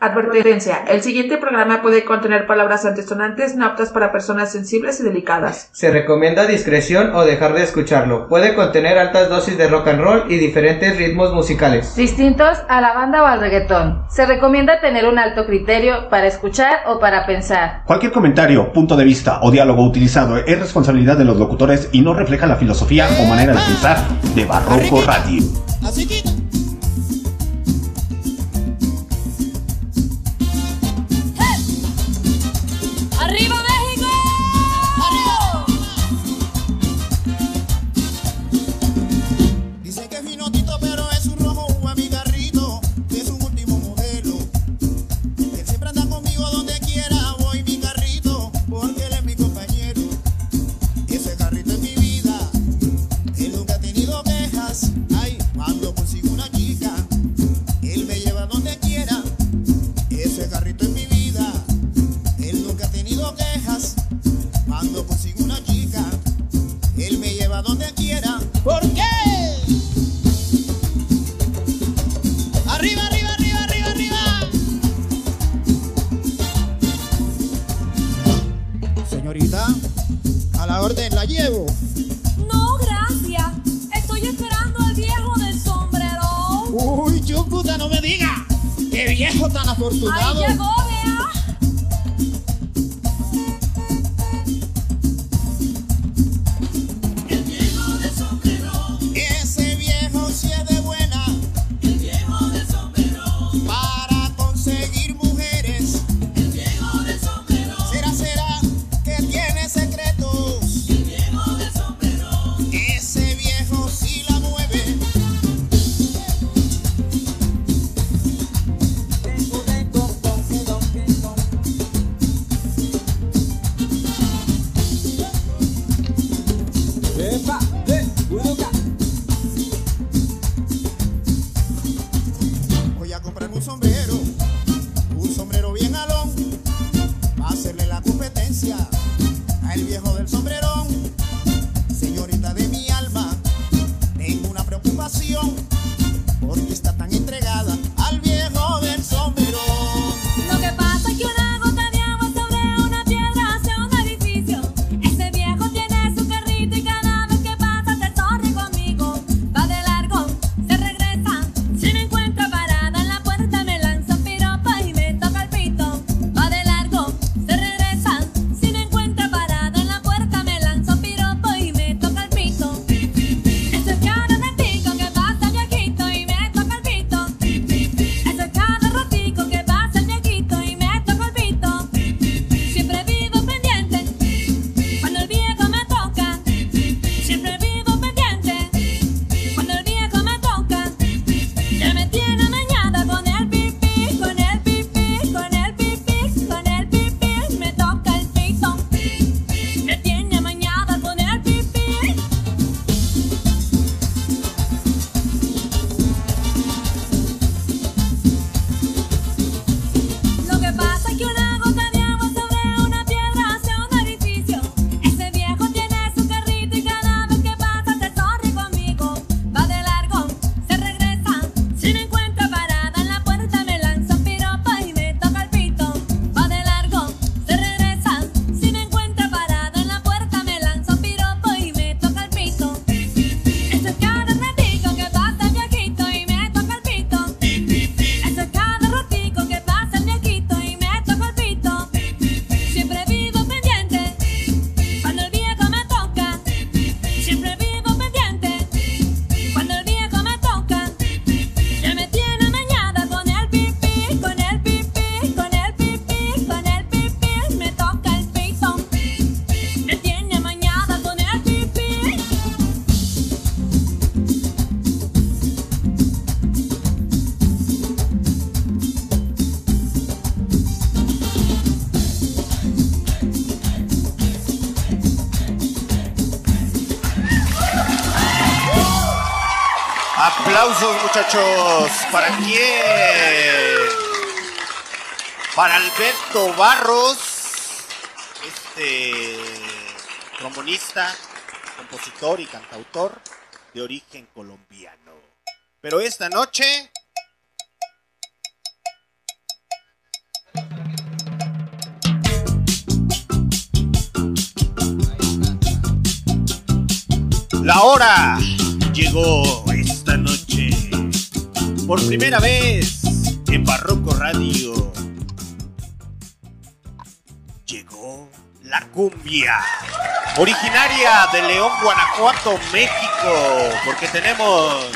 Advertencia. El siguiente programa puede contener palabras antisonantes no aptas para personas sensibles y delicadas. Se recomienda discreción o dejar de escucharlo. Puede contener altas dosis de rock and roll y diferentes ritmos musicales. Distintos a la banda o al reggaetón. Se recomienda tener un alto criterio para escuchar o para pensar. Cualquier comentario, punto de vista o diálogo utilizado es responsabilidad de los locutores y no refleja la filosofía o manera de pensar de Barroco Radio. muchachos. ¿Para quién? Para Alberto Barros, este trombonista, compositor y cantautor de origen colombiano. Pero esta noche La hora llegó. Por primera vez en Barroco Radio. Llegó la cumbia. Originaria de León, Guanajuato, México. Porque tenemos.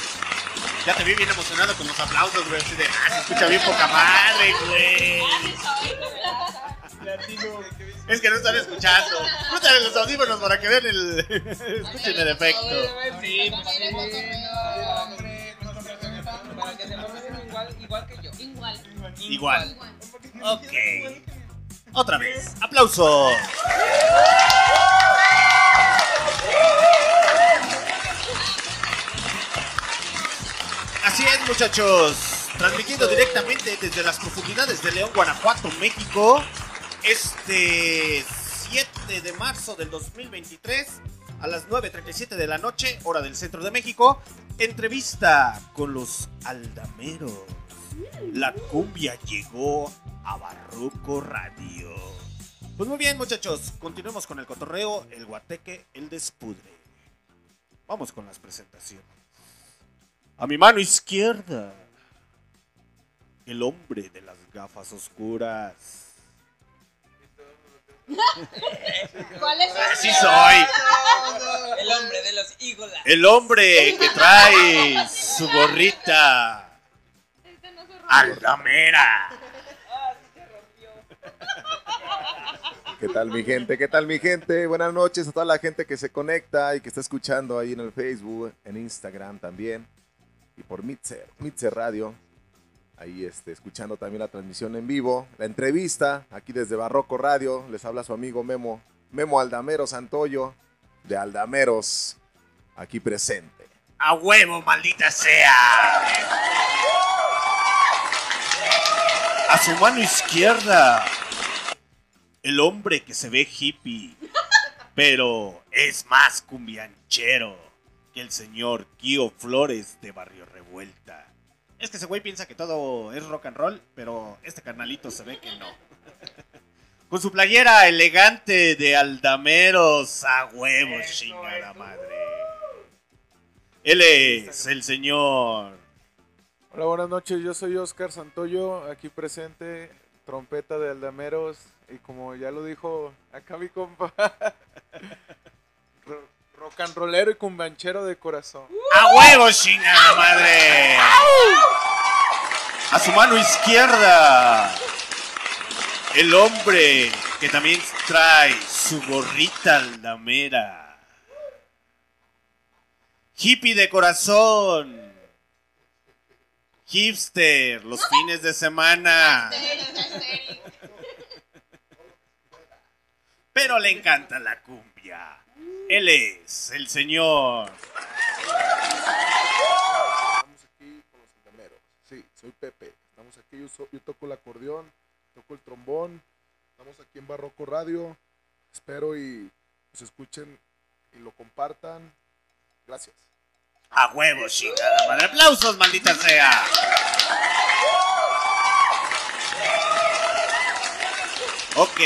Ya te vi bien emocionado con los aplausos, güey. Así de, ah, se escucha bien poca madre, güey. Es que no están escuchando. Púntale los audífonos para que vean el. Escuchen el efecto. Sí, se igual, igual que yo. Igual. Igual. Ok. Otra vez. Aplausos. Así es, muchachos. Transmitiendo directamente desde las profundidades de León, Guanajuato, México. Este 7 de marzo del 2023 a las 9.37 de la noche, hora del centro de México. Entrevista con los aldameros. La cumbia llegó a Barroco Radio. Pues muy bien, muchachos. Continuemos con el cotorreo, el guateque, el despudre. Vamos con las presentaciones. A mi mano izquierda, el hombre de las gafas oscuras. ¿Cuál es Así soy. El hombre de los hígolas. El hombre que trae su gorrita Este no se rompe. aldamera. ¿Qué tal mi gente? ¿Qué tal mi gente? Buenas noches a toda la gente que se conecta y que está escuchando ahí en el Facebook, en Instagram también y por Mitzer, Mitzer Radio. Ahí este, escuchando también la transmisión en vivo, la entrevista aquí desde Barroco Radio. Les habla su amigo Memo, Memo Aldamero Santoyo de Aldameros, aquí presente. A huevo, maldita sea. A su mano izquierda, el hombre que se ve hippie, pero es más cumbianchero que el señor Kio Flores de Barrio Revuelta. Es que ese güey piensa que todo es rock and roll, pero este carnalito se ve que no. Con su playera elegante de aldameros a huevos, chingada madre. Él es el señor. Hola, buenas noches. Yo soy Oscar Santoyo, aquí presente, trompeta de Aldameros. Y como ya lo dijo acá mi compa, rock and rollero y cumbanchero de corazón. ¡A huevo, chingada madre! A su mano izquierda, el hombre que también trae su gorrita aldamera. Hippie de corazón. Hipster, los fines de semana. Pero le encanta la cumbia. Él es el señor. Estamos aquí con los Aldameros. Sí, soy Pepe. Estamos aquí, yo, so- yo toco el acordeón, toco el trombón. Estamos aquí en Barroco Radio. Espero y nos escuchen y lo compartan. Gracias. A huevo, chingada madre. Aplausos, maldita sea. Ok.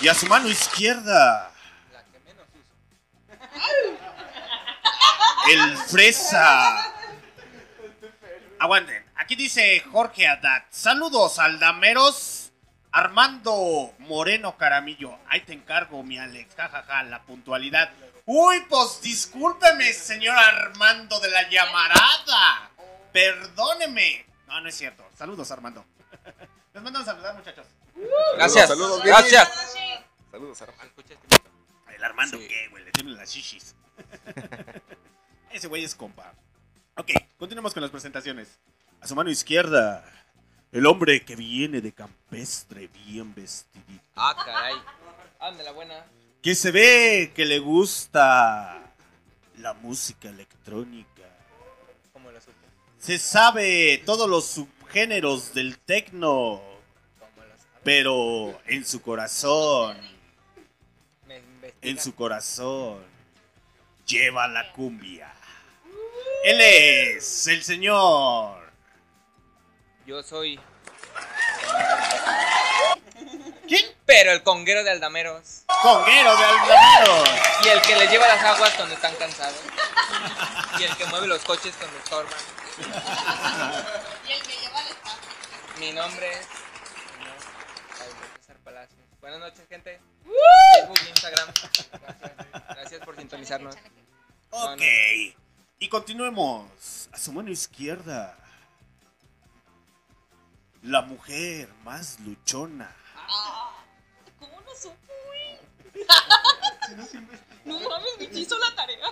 Y a su mano izquierda. El fresa. Aguanten. Aquí dice Jorge Haddad. Saludos, aldameros. Armando Moreno Caramillo. Ahí te encargo, mi Alex. Jajaja, la puntualidad. Uy, pues discúlpeme, señor Armando de la llamarada. Perdóneme. No, no es cierto. Saludos, Armando. Les mando a saludar, muchachos. Gracias. Saludos, Gracias. Saludos, Armando. El Armando, Sí. ¿qué, güey? Le tienen las shishis. Ese güey es compa. Ok, continuemos con las presentaciones. A su mano izquierda, el hombre que viene de campestre, bien vestidito. Ah, caray. Ande la buena. Que se ve que le gusta la música electrónica. ¿Cómo lo supe? Se sabe todos los subgéneros del tecno, pero en su corazón, Me en su corazón, lleva la cumbia. Él es el señor. Yo soy. ¿Quién? Pero el conguero de Aldameros. Conguero de Aldameros. Y el que les lleva las aguas cuando están cansados. Y el que mueve los coches cuando estorban. Y el que lleva el espacio. Mi nombre es. César Palacios. Buenas noches, gente. Facebook, Instagram. Gracias, Gracias por sintonizarnos. No, Ok. no. Y continuemos. A su mano izquierda. La mujer más luchona. ¿Cómo no supo, güey? No mames, me hizo la tarea.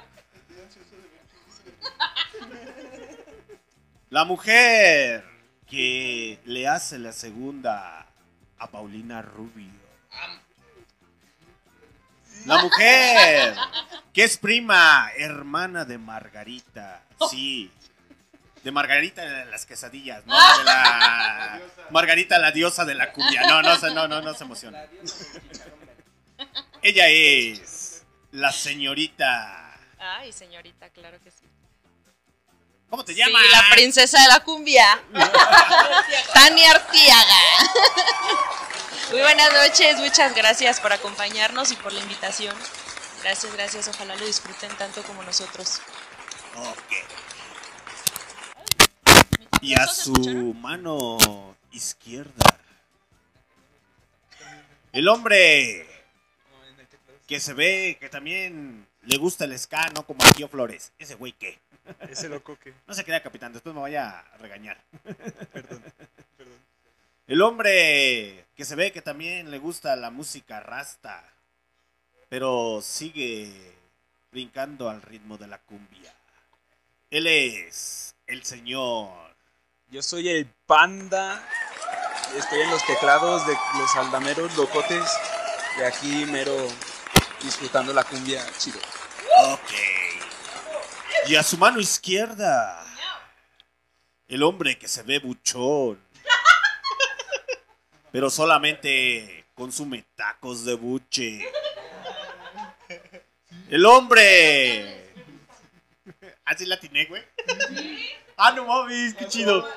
La mujer que le hace la segunda a Paulina Rubio. La mujer que es prima, hermana de Margarita. Sí. De Margarita de las quesadillas, no de la Margarita la diosa de la cumbia. No, no, se- no, no, no se emociona. Ella es la señorita. Ay, señorita, claro que sí. ¿Cómo te Sí, llamas? la princesa de la cumbia. Tania Artiaga. Muy buenas noches, muchas gracias por acompañarnos y por la invitación. Gracias, gracias. Ojalá lo disfruten tanto como nosotros. Ok. Y a su mano izquierda. El hombre que se ve que también le gusta el ska, no como a Tío Flores. Ese güey qué. Ese loco que. No se crea, capitán, después me vaya a regañar. El hombre que se ve que también le gusta la música rasta, pero sigue brincando al ritmo de la cumbia. Él es el señor. Yo soy el panda. Estoy en los teclados de los aldameros locotes. De aquí mero disfrutando la cumbia chido. Ok. Y a su mano izquierda, el hombre que se ve buchón, pero solamente consume tacos de buche. El hombre. Así la atiné, güey. Ah, no mames, qué chido.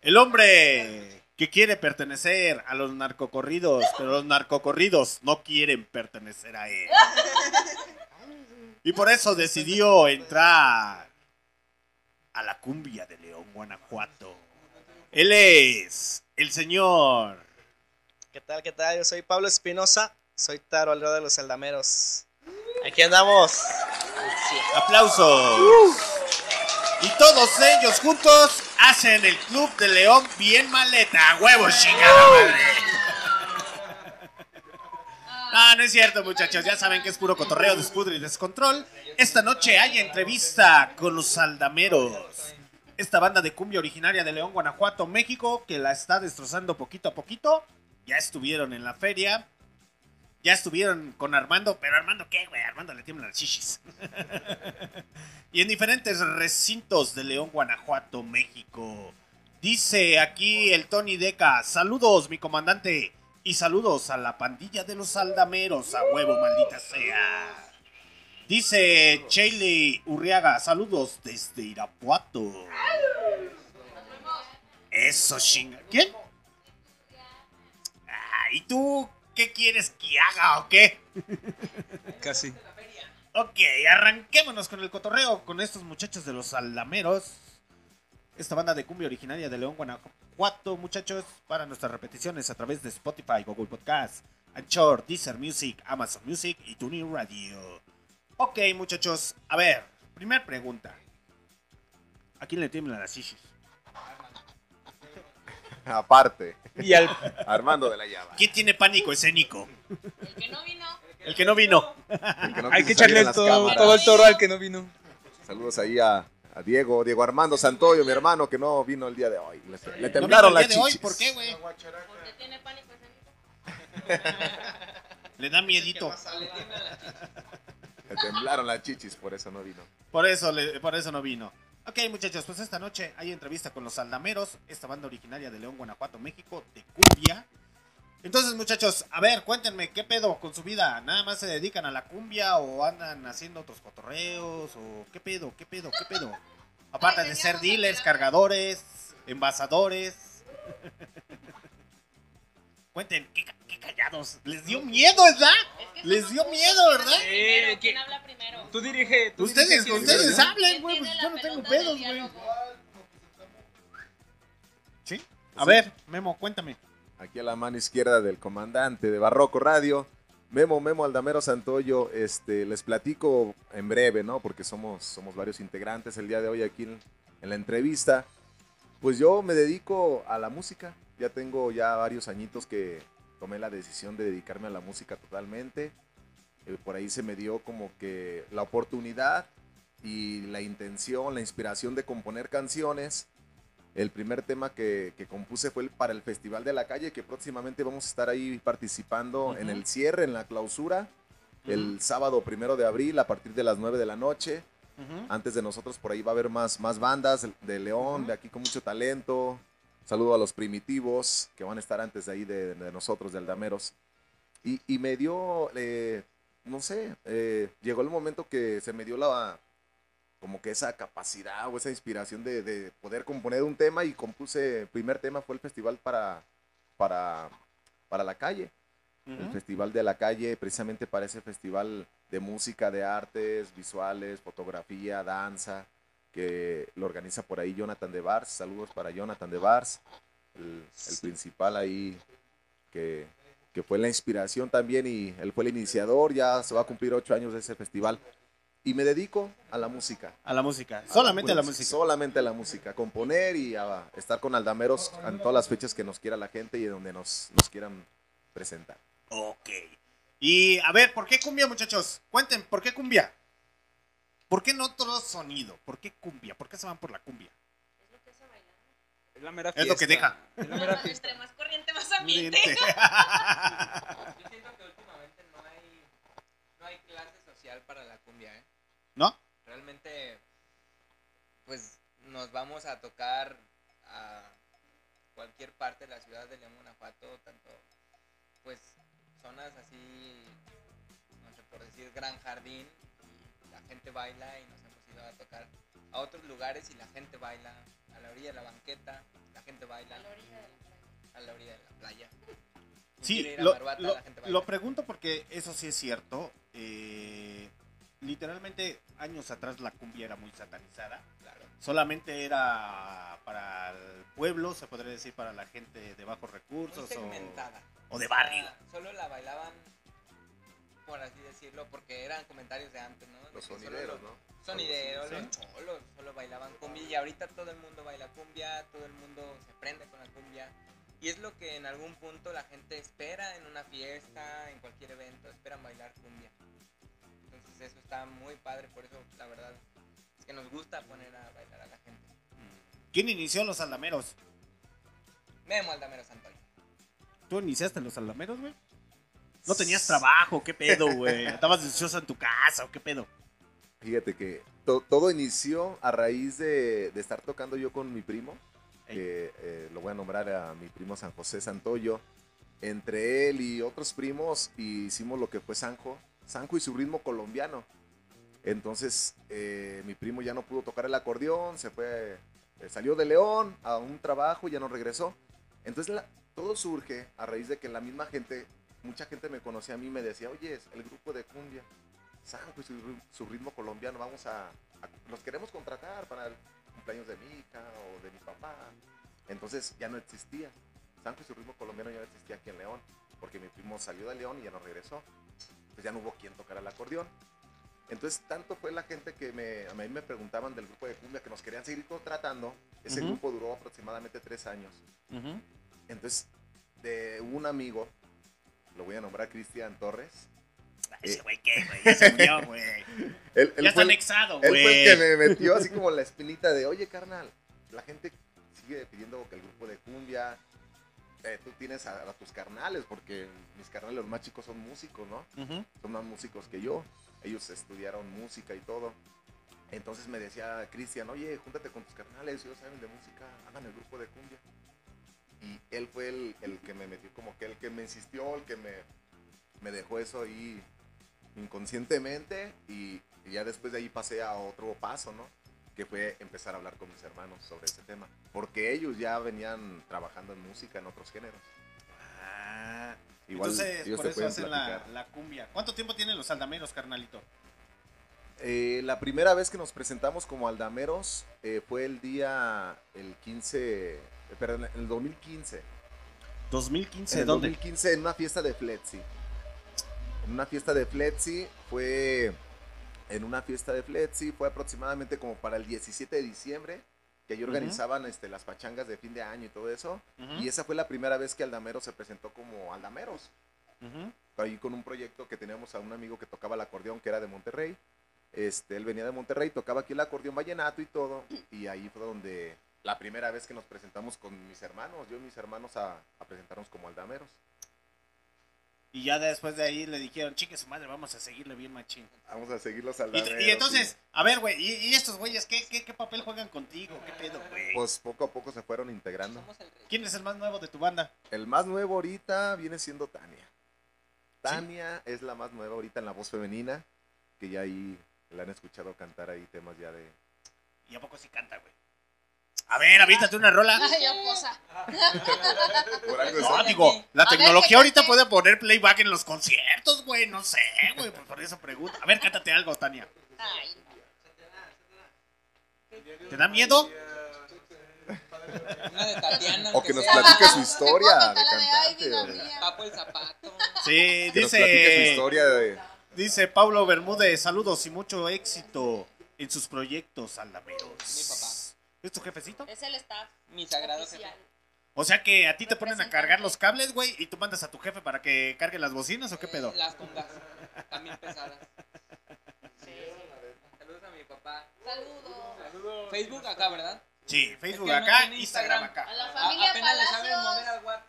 El hombre que quiere pertenecer a los narcocorridos, pero los narcocorridos no quieren pertenecer a él. Y por eso decidió entrar a la cumbia de León, Guanajuato. Él es el señor. ¿Qué tal, qué tal? Yo soy Pablo Espinosa, soy Taro al lado de los Aldameros. Aquí andamos. Aplausos. Y todos ellos juntos hacen el Club de León bien maleta. ¡Huevos, chingada madre! No, no es cierto, muchachos. Ya saben que es puro cotorreo, despudre y descontrol. Esta noche hay entrevista con los Aldameros. Esta banda de cumbia originaria de León, Guanajuato, México, que la está destrozando poquito a poquito. Ya estuvieron en la feria. Ya estuvieron con Armando, pero Armando, ¿qué, güey? Armando le tiemblan las chichis. y en diferentes recintos de León, Guanajuato, México. Dice aquí el Tony Deca, saludos mi comandante y saludos a la pandilla de los aldameros, a huevo maldita sea. Dice Chayley Urriaga, saludos desde Irapuato. Eso chinga. ¿Quién? Ah, ¿Y tú qué quieres que haga o qué? Casi. Ok, arranquémonos con el cotorreo con estos muchachos de los Aldameros. Esta banda de cumbia originaria de León, Guanajuato, muchachos, para nuestras repeticiones a través de Spotify, Google Podcast, Anchor, Deezer Music, Amazon Music y TuneIn Radio. Ok, muchachos, a ver, primera pregunta. ¿A quién le tiemblan las chichis? Aparte. Y al- Armando de la Llama. ¿Quién tiene pánico escénico? El que no vino. El que no vino. El que no Hay que echarle todo, el toro al que no vino. Saludos ahí a, a Diego, Diego Armando Santoyo, mi hermano, que no vino el día de hoy. Le, le ¿No temblaron las día de hoy? chichis. ¿Por qué, güey? Porque tiene pánico escénico. Le da miedito. Le temblaron las chichis, por eso no vino. Por eso, le- por eso no vino. Ok, muchachos, pues esta noche hay entrevista con los Aldameros, esta banda originaria de León, Guanajuato, México, de cumbia. Entonces, muchachos, a ver, cuéntenme, ¿qué pedo con su vida? ¿Nada más se dedican a la cumbia o andan haciendo otros cotorreos? ¿O qué pedo, qué pedo, qué pedo? Aparte de ser dealers, cargadores, envasadores. Cuenten, qué, qué callados. Les dio miedo, ¿verdad? Les dio miedo, ¿verdad? Eh, ¿Quién habla primero? Tú dirige. tú Ustedes, dirige, ¿quién ustedes hablen, güey, pues yo no tengo pedos, güey. ¿Sí? A ver, Memo, cuéntame. Aquí a la mano izquierda del comandante de Barroco Radio, Memo, Memo Aldamero Santoyo, este, les platico en breve, ¿no? Porque somos, somos varios integrantes el día de hoy aquí en, en la entrevista. Pues yo me dedico a la música, ya tengo ya varios añitos que tomé la decisión de dedicarme a la música totalmente. Eh, por ahí se me dio como que la oportunidad y la intención, la inspiración de componer canciones. El primer tema que, que compuse fue el- para el Festival de la Calle, que próximamente vamos a estar ahí participando en el cierre, en la clausura, el sábado primero de abril a partir de las 9 de la noche. Antes de nosotros por ahí va a haber más, más bandas de León, de aquí con mucho talento. Saludo a los primitivos que van a estar antes de ahí de, de nosotros, de Aldameros. Y, y me dio, eh, no sé, eh, llegó el momento que se me dio la, como que esa capacidad o esa inspiración de, de poder componer un tema y compuse, el primer tema fue el festival para, para, para la calle. El festival de la calle, precisamente para ese festival de música, de artes, visuales, fotografía, danza, que lo organiza por ahí Jonathan de Bars. Saludos para Jonathan de Bars, el, el principal ahí que, que fue la inspiración también y él fue el iniciador. Ya se va a cumplir ocho años de ese festival. Y me dedico a la música. A la música, solamente a la música. Solamente a la música, a componer y a estar con Aldameros en todas las fechas que nos quiera la gente y donde nos, nos quieran presentar. Ok. Y a ver, ¿por qué cumbia, muchachos? Cuenten, ¿por qué cumbia? ¿Por qué no otro sonido? ¿Por qué cumbia? ¿Por qué se van por la cumbia? Es la mera Es lo que fiesta. deja. Es la mera fiesta. Entre más corriente, más ambiente. Yo siento que últimamente no hay, no hay clase social para la cumbia, ¿eh? ¿No? Realmente, pues nos vamos a tocar a cualquier parte de la ciudad de León, Guanajuato, tanto pues zonas así, no sé por decir, Gran Jardín, gente baila y nos hemos ido a tocar a otros lugares y la gente baila, a la orilla de la banqueta, la gente baila, a la orilla de la playa. Sí, Quiere ir a lo, Barbata, lo- la gente baila. lo pregunto porque eso sí es cierto. Eh, literalmente, años atrás la cumbia era muy satanizada. Solamente era para el pueblo, se podría decir para la gente de bajos recursos Muy o, segmentada. o de barrio. sea, Solo la bailaban, por así decirlo, porque eran comentarios de antes, ¿no? De Los sonideros, los- ¿no? Sonideros, Sí. los cholos, solo bailaban cumbia. Y ahorita todo el mundo baila cumbia, todo el mundo se prende con la cumbia. Y es lo que en algún punto la gente espera en una fiesta, en cualquier evento, esperan bailar cumbia. Entonces eso está muy padre, por eso la verdad es que nos gusta poner a bailar a la gente. ¿Quién inició los aldameros? Memo Aldamero Santoyo. ¿Tú iniciaste los aldameros, güey? ¿No tenías trabajo? ¿Qué pedo, güey? ¿Estabas delicioso en tu casa o qué pedo? Fíjate que to- todo inició a raíz de, de estar tocando yo con mi primo, que eh, lo voy a nombrar a mi primo San José Santoyo. Entre él y otros primos hicimos lo que fue Sanjo, Sanjo y su ritmo colombiano. Entonces eh, mi primo ya no pudo tocar el acordeón, se fue, eh, salió de León a un trabajo y ya no regresó. Entonces la- todo surge a raíz de que la misma gente, mucha gente me conocía a mí y me decía, oye, es el grupo de cumbia. Sanjo y su, ri- su ritmo colombiano, vamos a, a- los queremos contratar para el cumpleaños de mi hija o de mi papá. Entonces ya no existía. Sanjo y su ritmo colombiano ya no existía aquí en León, porque mi primo salió de León y ya no regresó. Entonces ya no hubo quien tocara el acordeón. Entonces tanto fue la gente que me, a mí me preguntaban del grupo de cumbia que nos querían seguir contratando. Ese grupo duró aproximadamente tres años. Entonces, de un amigo, lo voy a nombrar Cristian Torres. Ese güey, ¿qué, güey? Ya se murió, güey. Él- él Ya está anexado, Él güey. fue el que me metió así como la espinita de, oye, carnal, la gente sigue pidiendo que el grupo de cumbia, eh, tú tienes a, a tus carnales, porque mis carnales los más chicos son músicos, ¿no? Son más músicos que yo. Ellos estudiaron música y todo. Entonces me decía Cristian, oye, júntate con tus carnales, ellos saben de música, hagan el grupo de cumbia. Y él fue el, el que me metió, como que el que me insistió, el que me, me dejó eso ahí inconscientemente y, y ya después de ahí pasé a otro paso, ¿no? Que fue empezar a hablar con mis hermanos sobre ese tema. Porque ellos ya venían trabajando en música en otros géneros. Igual Entonces, ellos por eso hacen la, la cumbia. ¿Cuánto tiempo tienen los aldameros, carnalito? Eh, la primera vez que nos presentamos como aldameros eh, fue el día, el 15, eh, perdón, en el 2015. 2015, En el ¿dónde? 2015 en una fiesta de Fletzy. En una fiesta de Fletzy fue en una fiesta de Fletzy fue aproximadamente como para el 17 de diciembre que ahí organizaban este, las pachangas de fin de año y todo eso. Y esa fue la primera vez que Aldamero se presentó como Aldameros. Ujú. Ahí con un proyecto que teníamos a un amigo que tocaba el acordeón, que era de Monterrey. Este, él venía de Monterrey, tocaba aquí el acordeón vallenato y todo. Y ahí fue donde la primera vez que nos presentamos con mis hermanos, yo y mis hermanos a, a presentarnos como Aldameros. Y ya después de ahí le dijeron, chique su madre, vamos a seguirle bien machín. Vamos a seguir los Aldameros. y entonces, a ver, güey, ¿y, y estos güeyes ¿qué, qué, qué papel juegan contigo? ¿Qué pedo, güey? Pues poco a poco se fueron integrando. ¿Quién es el más nuevo de tu banda? El más nuevo ahorita viene siendo Tania. Tania es la más nueva ahorita en la voz femenina, que ya ahí la han escuchado cantar ahí temas ya de... ¿Y a poco sí canta, güey? A ver, avítate una rola. Ay, yo cosa. Por algo No, es- digo, la tecnología ahorita puede poner playback en los conciertos, güey, no sé, güey, pues por eso pregunto. A ver, cántate algo, Tania. Ay, ¿Te da miedo? Una de Tatiana. O que nos sea. platique su historia de de, cantante. mía. Papo el zapato. Sí, Que nos platique su dice, historia de... dice Pablo Bermúdez, saludos y mucho éxito en sus proyectos, aldameros. Mi papá. ¿Es tu jefecito? Es el staff. Mi sagrado oficial. jefe. O sea que a ti te ponen a cargar los cables, güey, y tú mandas a tu jefe para que cargue las bocinas o qué pedo. Las congas. También pesadas. Saludos a mi papá. Saludos. Facebook acá, ¿verdad? Sí, Facebook Es que no acá, Instagram Instagram. acá. A la A- familia apenas le saben Palacios. mover al WhatsApp.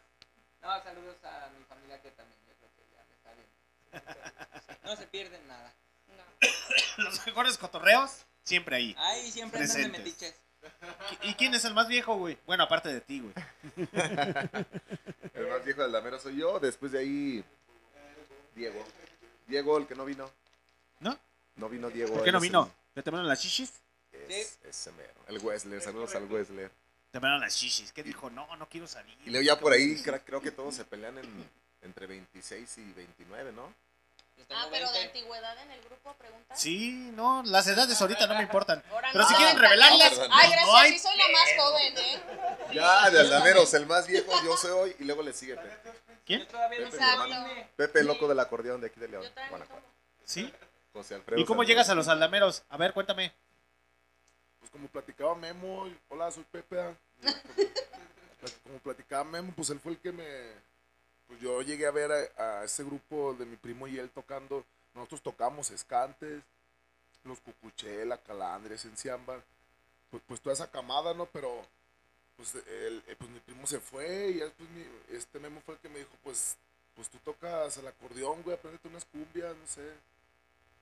No, saludos a mi familia que también yo creo que ya me está viendo. No se pierden nada. Los mejores cotorreos, siempre ahí. Ahí siempre andan de Presentes. metiches. ¿Y quién es el más viejo, güey? Bueno, aparte de ti, güey. El más viejo del Aldamero soy yo, después de ahí... Diego. Diego, el que no vino. ¿No? No vino Diego. ¿Por qué no vino? ¿Le tomaron las shishis? el- Es, ese mero. El Wesler, saludos al Wesler. Te tomaron las shishis. ¿Qué dijo? No, no quiero salir. Y luego ya por ahí creo, creo que todos se pelean en, entre 26 y 29, ¿no? Tengo Ah, pero de 20. antigüedad en el grupo, pregunta. Sí, no, las edades ahorita no me importan. Ahora Pero no. si quieren Ah, revelarlas. Ay, no gracias, hay sí soy la más joven, ¿eh? Ya, de Aldameros, el más viejo yo soy y luego le sigue Pepe. ¿Quién? Yo todavía no Pepe, Exacto. Pepe, loco del acordeón de aquí de León, Yo también Guanajuato. ¿Sí? José Alfredo. ¿Y cómo llegas a los aldameros? A ver, cuéntame. Pues como platicaba Memo, hola, soy Pepe. ah. Como platicaba Memo, pues él fue el que me... Pues yo llegué a ver a, ese grupo de mi primo y él tocando. Nosotros tocamos Escantes, los Cucuchela, Calandres, Enciamba. Pues, pues toda esa camada, ¿no? Pero pues, el, eh, pues mi primo se fue y después mi, este Memo fue el que me dijo, pues, pues tú tocas el acordeón, güey, apréndete unas cumbias, no sé.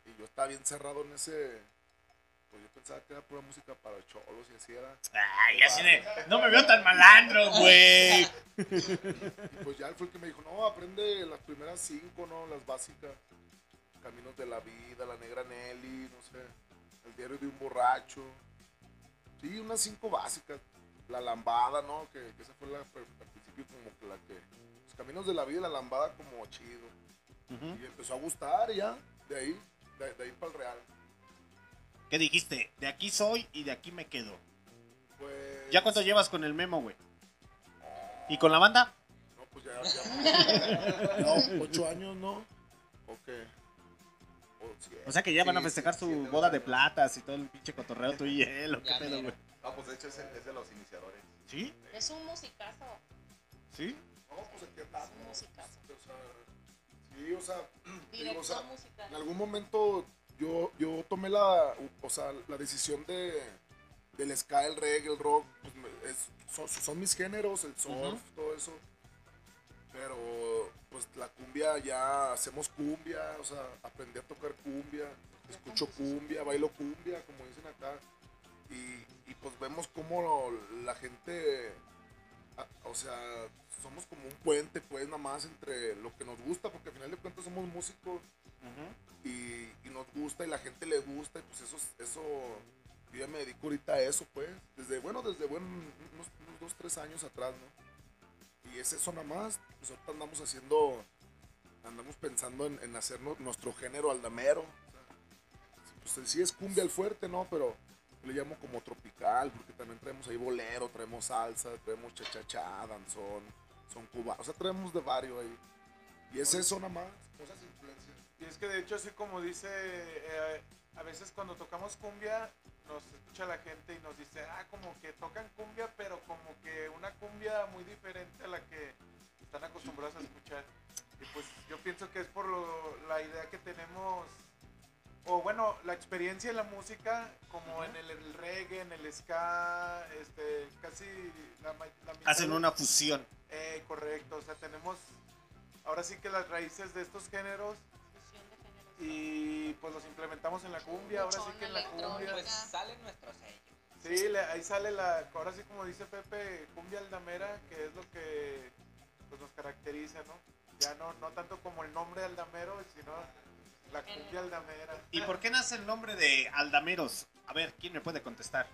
Y yo estaba bien cerrado en ese... Pues yo pensaba que era pura música para cholos y así era. Ay, así de. No me veo tan malandro, güey. Y pues ya él fue el que me dijo, no, aprende las primeras cinco, ¿no? Las básicas. Caminos de la vida, La Negra Nelly, no sé. El diario de un borracho. Sí, unas cinco básicas. La lambada, ¿no? Que, que esa fue la, al principio como que la que... Los caminos de la vida, la lambada como chido. Y empezó a gustar y ya, de ahí, de, de ahí para el real. ¿Qué dijiste? De aquí soy y de aquí me quedo. Pues... ¿Ya cuánto llevas con el memo, güey? ¿Y con la banda? No, pues ya, ya. No, ocho años, ¿no? Ok. O siete. O sea que ya van a festejar sí, su siete, boda de platas y todo el pinche cotorreo tú y él, ¿o qué Ya pedo, güey? No, pues de hecho es, el- es de los iniciadores. ¿Sí? Es un musicazo. ¿Sí? No, pues aquí andamos. Un musicazo. O sea, sí, o sea, digo, o sea, en algún momento yo, yo tomé la, o sea, la decisión de del ska, el reggae, el rock, pues es- son, son mis géneros, el surf, todo eso. Pero pues la cumbia ya hacemos cumbia, o sea, aprendí a tocar cumbia, escucho cumbia, bailo cumbia, como dicen acá. Y, y pues vemos cómo la gente a- o sea, somos como un puente, pues, nada más entre lo que nos gusta, porque al final de cuentas somos músicos y, y nos gusta y la gente le gusta, y pues eso, eso, yo ya me dedico ahorita a eso, pues, desde, bueno, desde, bueno, unos, unos dos, tres años atrás, ¿no? Y es eso nada más, pues ahorita andamos haciendo andamos pensando en, en hacer nu- nuestro género aldamero. O sea, pues sí es cumbia el fuerte, ¿no? Pero le llamo como tropical, porque también traemos ahí bolero, traemos salsa, traemos cha-cha-cha, danzón, son cubanos, o sea, traemos de varios ahí. Y es eso nada más, cosas influencias. Y es que de hecho, así como dice, eh, a veces cuando tocamos cumbia, nos escucha la gente y nos dice, ah, como que tocan cumbia, pero como que una cumbia muy diferente a la que están acostumbrados a escuchar. Y pues yo pienso que es por lo- la idea que tenemos, o bueno, la experiencia en la música, como en el, el reggae, en el ska, este, casi la, la mitad Hacen una fusión. eh, correcto, o sea, tenemos ahora sí que las raíces de estos géneros y pues los implementamos en la cumbia, ahora sí que en la cumbia. Pues sale nuestro sello. Sí, le- ahí sale la, ahora sí como dice Pepe, cumbia aldamera, que es lo que pues, nos caracteriza, ¿no? Ya no, no tanto como el nombre aldamero, sino la cumbia aldamera. ¿Y por qué nace el nombre de Aldameros? A ver, ¿quién me puede contestar?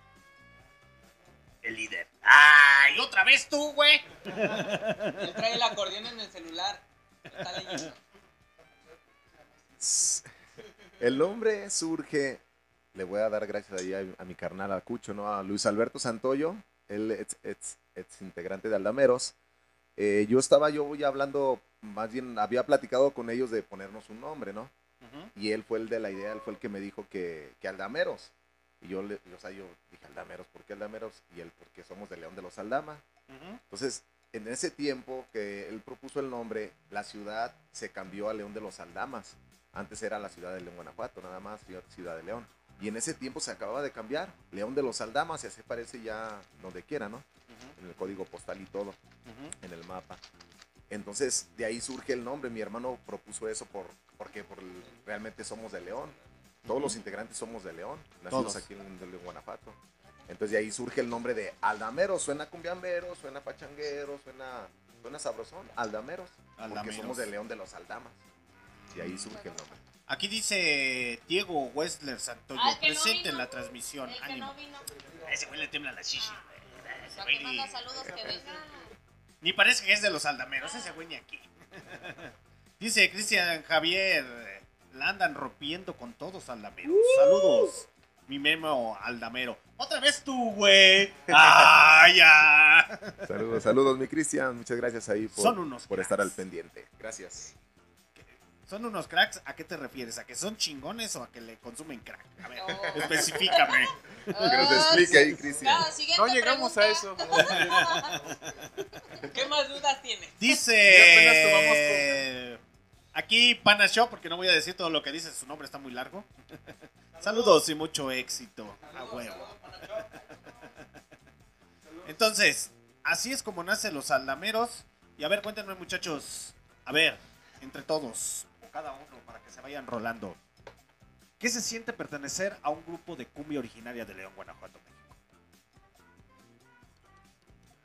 El líder. ¡Ay, otra vez tú, güey! Él trae el acordeón en el celular. Está leyendo. El nombre surge, le voy a dar gracias ahí a, a mi carnal, a Cucho, ¿no? A Luis Alberto Santoyo, él es, es- es integrante de Aldameros. Eh, yo estaba yo ya hablando, más bien había platicado con ellos de ponernos un nombre, ¿no? Y él fue el de la idea, él fue el que me dijo que, que Aldameros. Y yo, le, o sea, yo dije Aldameros, ¿por qué Aldameros? Y él, porque somos de León de los Aldama. Entonces, en ese tiempo que él propuso el nombre, la ciudad se cambió a León de los Aldamas. Antes era la ciudad de León, Guanajuato, nada más, ciudad, de León. Y en ese tiempo se acababa de cambiar. León de los Aldamas, y así parece ya donde quiera, ¿no? En el código postal y todo, en el mapa. Entonces, de ahí surge el nombre. Mi hermano propuso eso por, porque por realmente somos de León. Todos los integrantes somos de León, nacidos Todos. aquí en, en León, Guanajuato. Entonces de ahí surge el nombre de Aldamero, suena cumbiambero, suena pachanguero, suena, suena sabrosón, Aldameros, porque Aldameros. somos de León de los Aldamas. Y ahí surge el nombre. Aquí dice Diego Wessler Santoyo, Ah, no presente en la transmisión. El que Ánimo. no vino. A ese güey le tiembla la chichi, Para que manda saludos que venga. Ni parece que es de los aldameros, ese güey ni aquí. Dice Cristian Javier, la andan rompiendo con todos aldameros. Saludos, mi memo aldamero. Otra vez tú, güey. ¡Ah, ya! Saludos, saludos, mi Cristian. Muchas gracias ahí por, Son unos por estar al pendiente. Gracias. ¿Son unos cracks? ¿A qué te refieres? ¿A que son chingones o a que le consumen crack? A ver, Oh. específicame. Que nos explique ahí, Cristian. Siguiente No llegamos a eso. ¿Qué más dudas tienes? Dice aquí Pana Show, porque no voy a decir todo lo que dice, su nombre está muy largo. Saludos y mucho éxito. A huevo. Entonces, así es como nacen los aldameros. Y a ver, cuéntenme muchachos, a ver, entre todos, cada uno, para que se vayan rolando. ¿Qué se siente pertenecer a un grupo de cumbia originaria de León, Guanajuato, México?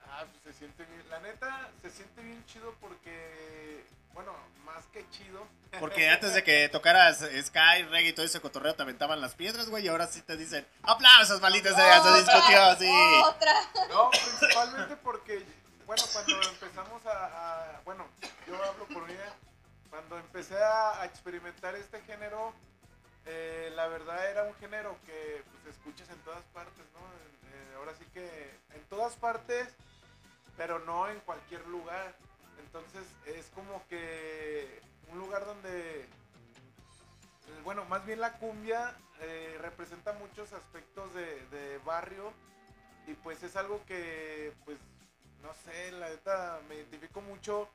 Ah, pues se siente bien. La neta, se siente bien chido porque, bueno, más que chido. Porque antes de que tocaras Sky, Reggae y todo ese cotorreo te aventaban las piedras, güey, y ahora sí te dicen, aplausos, malditas sea, se discutió, sí. Otra. No, principalmente porque, bueno, cuando empezamos a, a- bueno, yo hablo por mí, cuando empecé a, experimentar este género, eh, la verdad era un género que pues, escuchas en todas partes, ¿no? Eh, ahora sí que en todas partes, pero no en cualquier lugar. Entonces es como que un lugar donde, eh, bueno, más bien la cumbia representa muchos aspectos de, de barrio y pues es algo que, pues, no sé, la neta me identifico mucho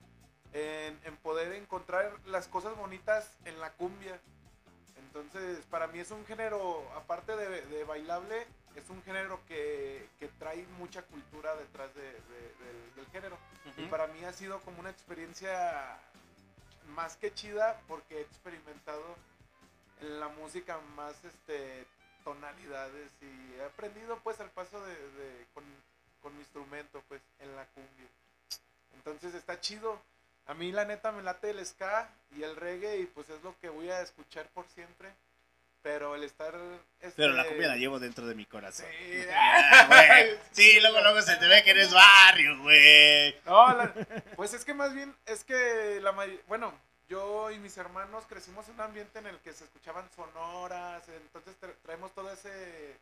en, en poder encontrar las cosas bonitas en la cumbia. Entonces, para mí es un género, aparte de, de bailable, es un género que, que trae mucha cultura detrás de- de- del, del género. Y para mí ha sido como una experiencia más que chida porque he experimentado en la música más este tonalidades y he aprendido pues al paso de, de- con, con mi instrumento pues en la cumbia. Entonces está chido. A mí la neta me late el ska y el reggae y pues es lo que voy a escuchar por siempre. Pero el estar... este, Pero la cumbia la llevo dentro de mi corazón. Sí. Ah. Sí, luego, luego se te ve que eres barrio, güey. No, la- pues es que más bien, es que la bueno, yo y mis hermanos crecimos en un ambiente en el que se escuchaban sonoras, entonces tra- traemos todo ese,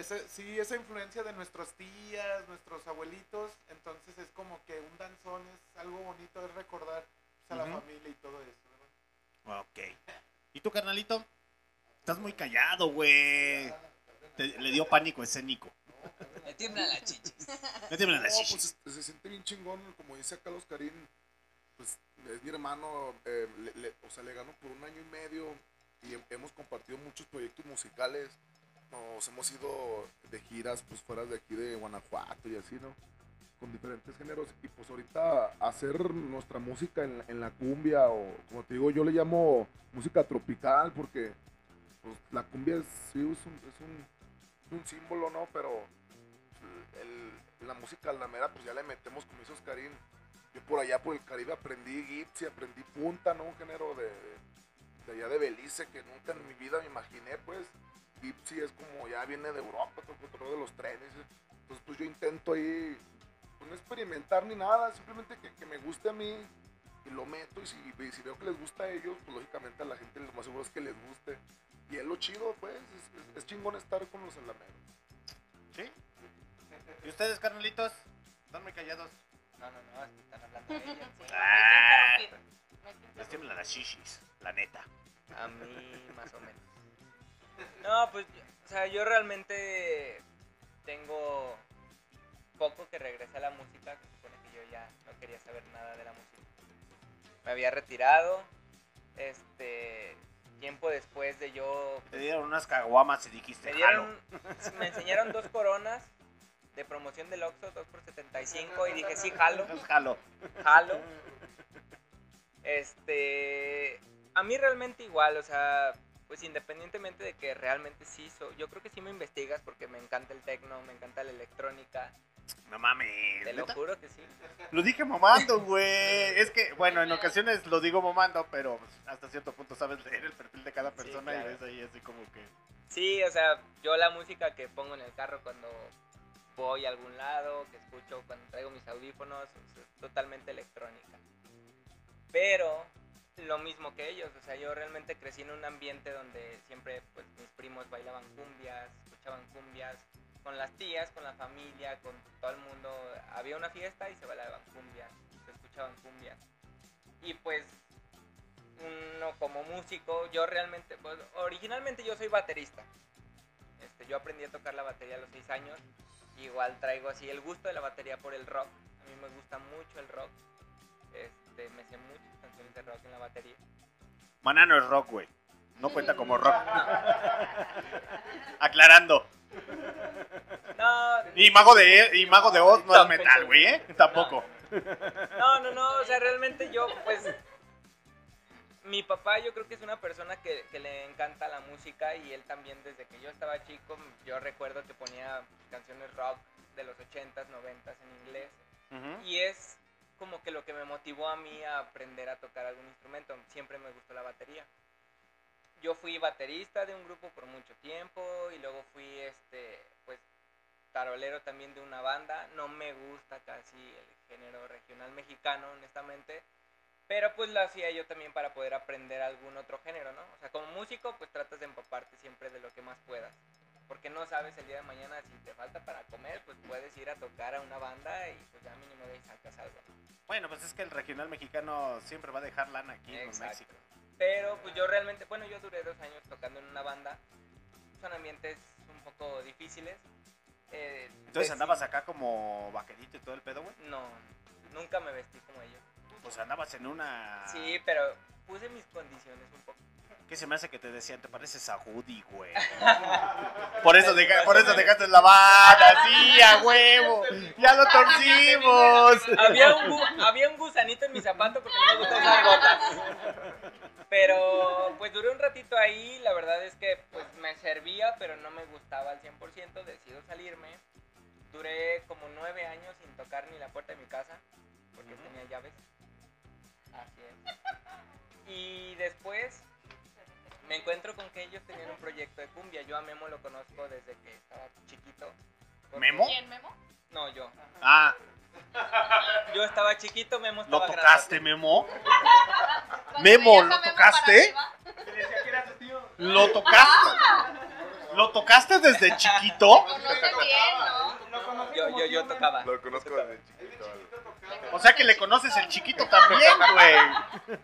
ese, sí, esa influencia de nuestros tías, nuestros abuelitos, entonces es como que un danzón es algo bonito, es recordar pues, a la familia y todo eso. ¿verdad? Ok. ¿Y tú, carnalito? Estás muy callado, güey. Te- le dio pánico escénico. Me tiemblan las chichis. Me tiemblan las No, chichis. pues se siente bien chingón, como dice acá Oscarín, pues es mi hermano, eh, le- le- o sea, le ganó por un año y medio y hem- hemos compartido muchos proyectos musicales, nos hemos ido de giras pues fuera de aquí de Guanajuato y así, ¿no? Con diferentes géneros y pues ahorita hacer nuestra música en, la cumbia o como te digo, yo le llamo música tropical porque pues la cumbia es, sí, es un, símbolo, ¿no? Pero la música aldamera, pues ya le metemos, como dice Oscarín. Yo por allá por el Caribe aprendí gypsy, aprendí punta, ¿no? Un género de, de allá de Belice que nunca en mi vida me imaginé, pues. Gypsy es como ya viene de Europa, todo el control de los trenes. Entonces, pues yo intento ahí, pues no experimentar ni nada, simplemente que, que me guste a mí y lo meto. Y si, y si veo que les gusta a ellos, pues lógicamente a la gente lo más seguro es que les guste. Y es lo chido, pues, es, es- es chingón estar con los aldameros. ¿Sí? ¿Y ustedes, carnalitos? Están muy callados. No, no, no, es que están hablando de ella. Ah, les tiemblan las chichis, la neta. A mí, más o menos. No, pues, o sea, yo realmente tengo poco que regresé a la música. Se supone que yo ya no quería saber nada de la música. Me había retirado. Este. Tiempo después de yo. Te dieron unas caguamas y dijiste, Me dieron. Me enseñaron dos coronas de promoción del Oxxo, 2 por 75 y dije, sí, jalo. Jalo. Jalo. Este, a mí realmente igual, o sea, pues independientemente de que realmente sí, so- yo creo que sí me investigas porque me encanta el techno, me encanta la electrónica. No mames. Te lo ¿neta? juro que sí. Lo dije mamando, güey. Es que, bueno, en ocasiones lo digo mamando, pero hasta cierto punto sabes leer el perfil de cada persona claro. y ves ahí así como que... Sí, o sea, yo la música que pongo en el carro cuando voy a algún lado, que escucho cuando traigo mis audífonos, es totalmente electrónica. Pero lo mismo que ellos, o sea, yo realmente crecí en un ambiente donde siempre pues mis primos bailaban cumbias, escuchaban cumbias con las tías, con la familia, con todo el mundo. Había una fiesta y se bailaban cumbias, se escuchaban cumbias. Y pues uno como músico, yo realmente, pues, originalmente yo soy baterista. Este, yo aprendí a tocar la batería a los 6 años. Igual traigo así el gusto de la batería por el rock. A mí me gusta mucho el rock. Este, me sé muchas canciones de rock en la batería. Manano es rock, güey. No cuenta como rock. Aclarando. No, Y Mago de, y Mago de Oz no es metal, güey, ¿eh? Tampoco. No, no, no, o sea, realmente yo, pues, mi papá yo creo que es una persona que, que le encanta la música y él también desde que yo estaba chico, yo recuerdo que ponía canciones rock de los 80s, 90s en inglés y es como que lo que me motivó a mí a aprender a tocar algún instrumento, siempre me gustó la batería. Yo fui baterista de un grupo por mucho tiempo y luego fui, este, pues, tarolero también de una banda. No me gusta casi el género regional mexicano, honestamente. Pero pues lo hacía yo también para poder aprender algún otro género, ¿no? O sea, como músico, pues tratas de empaparte siempre de lo que más puedas. Porque no sabes el día de mañana si te falta para comer, pues puedes ir a tocar a una banda y pues ya mínimo de ahí sacas algo, ¿no? Bueno, pues es que el regional mexicano siempre va a dejar lana aquí en. México. Pero pues yo realmente, bueno, yo duré dos años tocando en una banda. Son ambientes un poco difíciles. Eh, Entonces vesti- andabas acá como vaquerito y todo el pedo, güey. No, nunca me vestí como ellos. Pues andabas en una... Sí, pero puse mis condiciones un poco. ¿Qué se me hace que te decían? Te pareces a Woody, güey. Por eso, deja- por eso dejaste la banda, sí, a huevo. Ya lo torcimos. había, un había un gusanito en mi zapato porque no me gusta usar botas. Pero pues duré un ratito ahí, la verdad es que pues me servía, pero no me gustaba al 100%, decido salirme. Duré como nueve años sin tocar ni la puerta de mi casa, porque tenía llaves. Así es. Y después me encuentro con que ellos tenían un proyecto de cumbia. Yo a Memo lo conozco desde que estaba chiquito. porque- ¿Memo? ¿Quién, Memo? No, yo. Ah, Yo estaba chiquito, Memo ¿lo estaba tocaste, grandote. Memo? Memo, ¿lo tocaste? ¿Lo tocaste? ¿Lo tocaste desde chiquito? Yo, yo, yo tocaba. Lo conozco desde chiquito. O sea que le conoces el chiquito también, güey.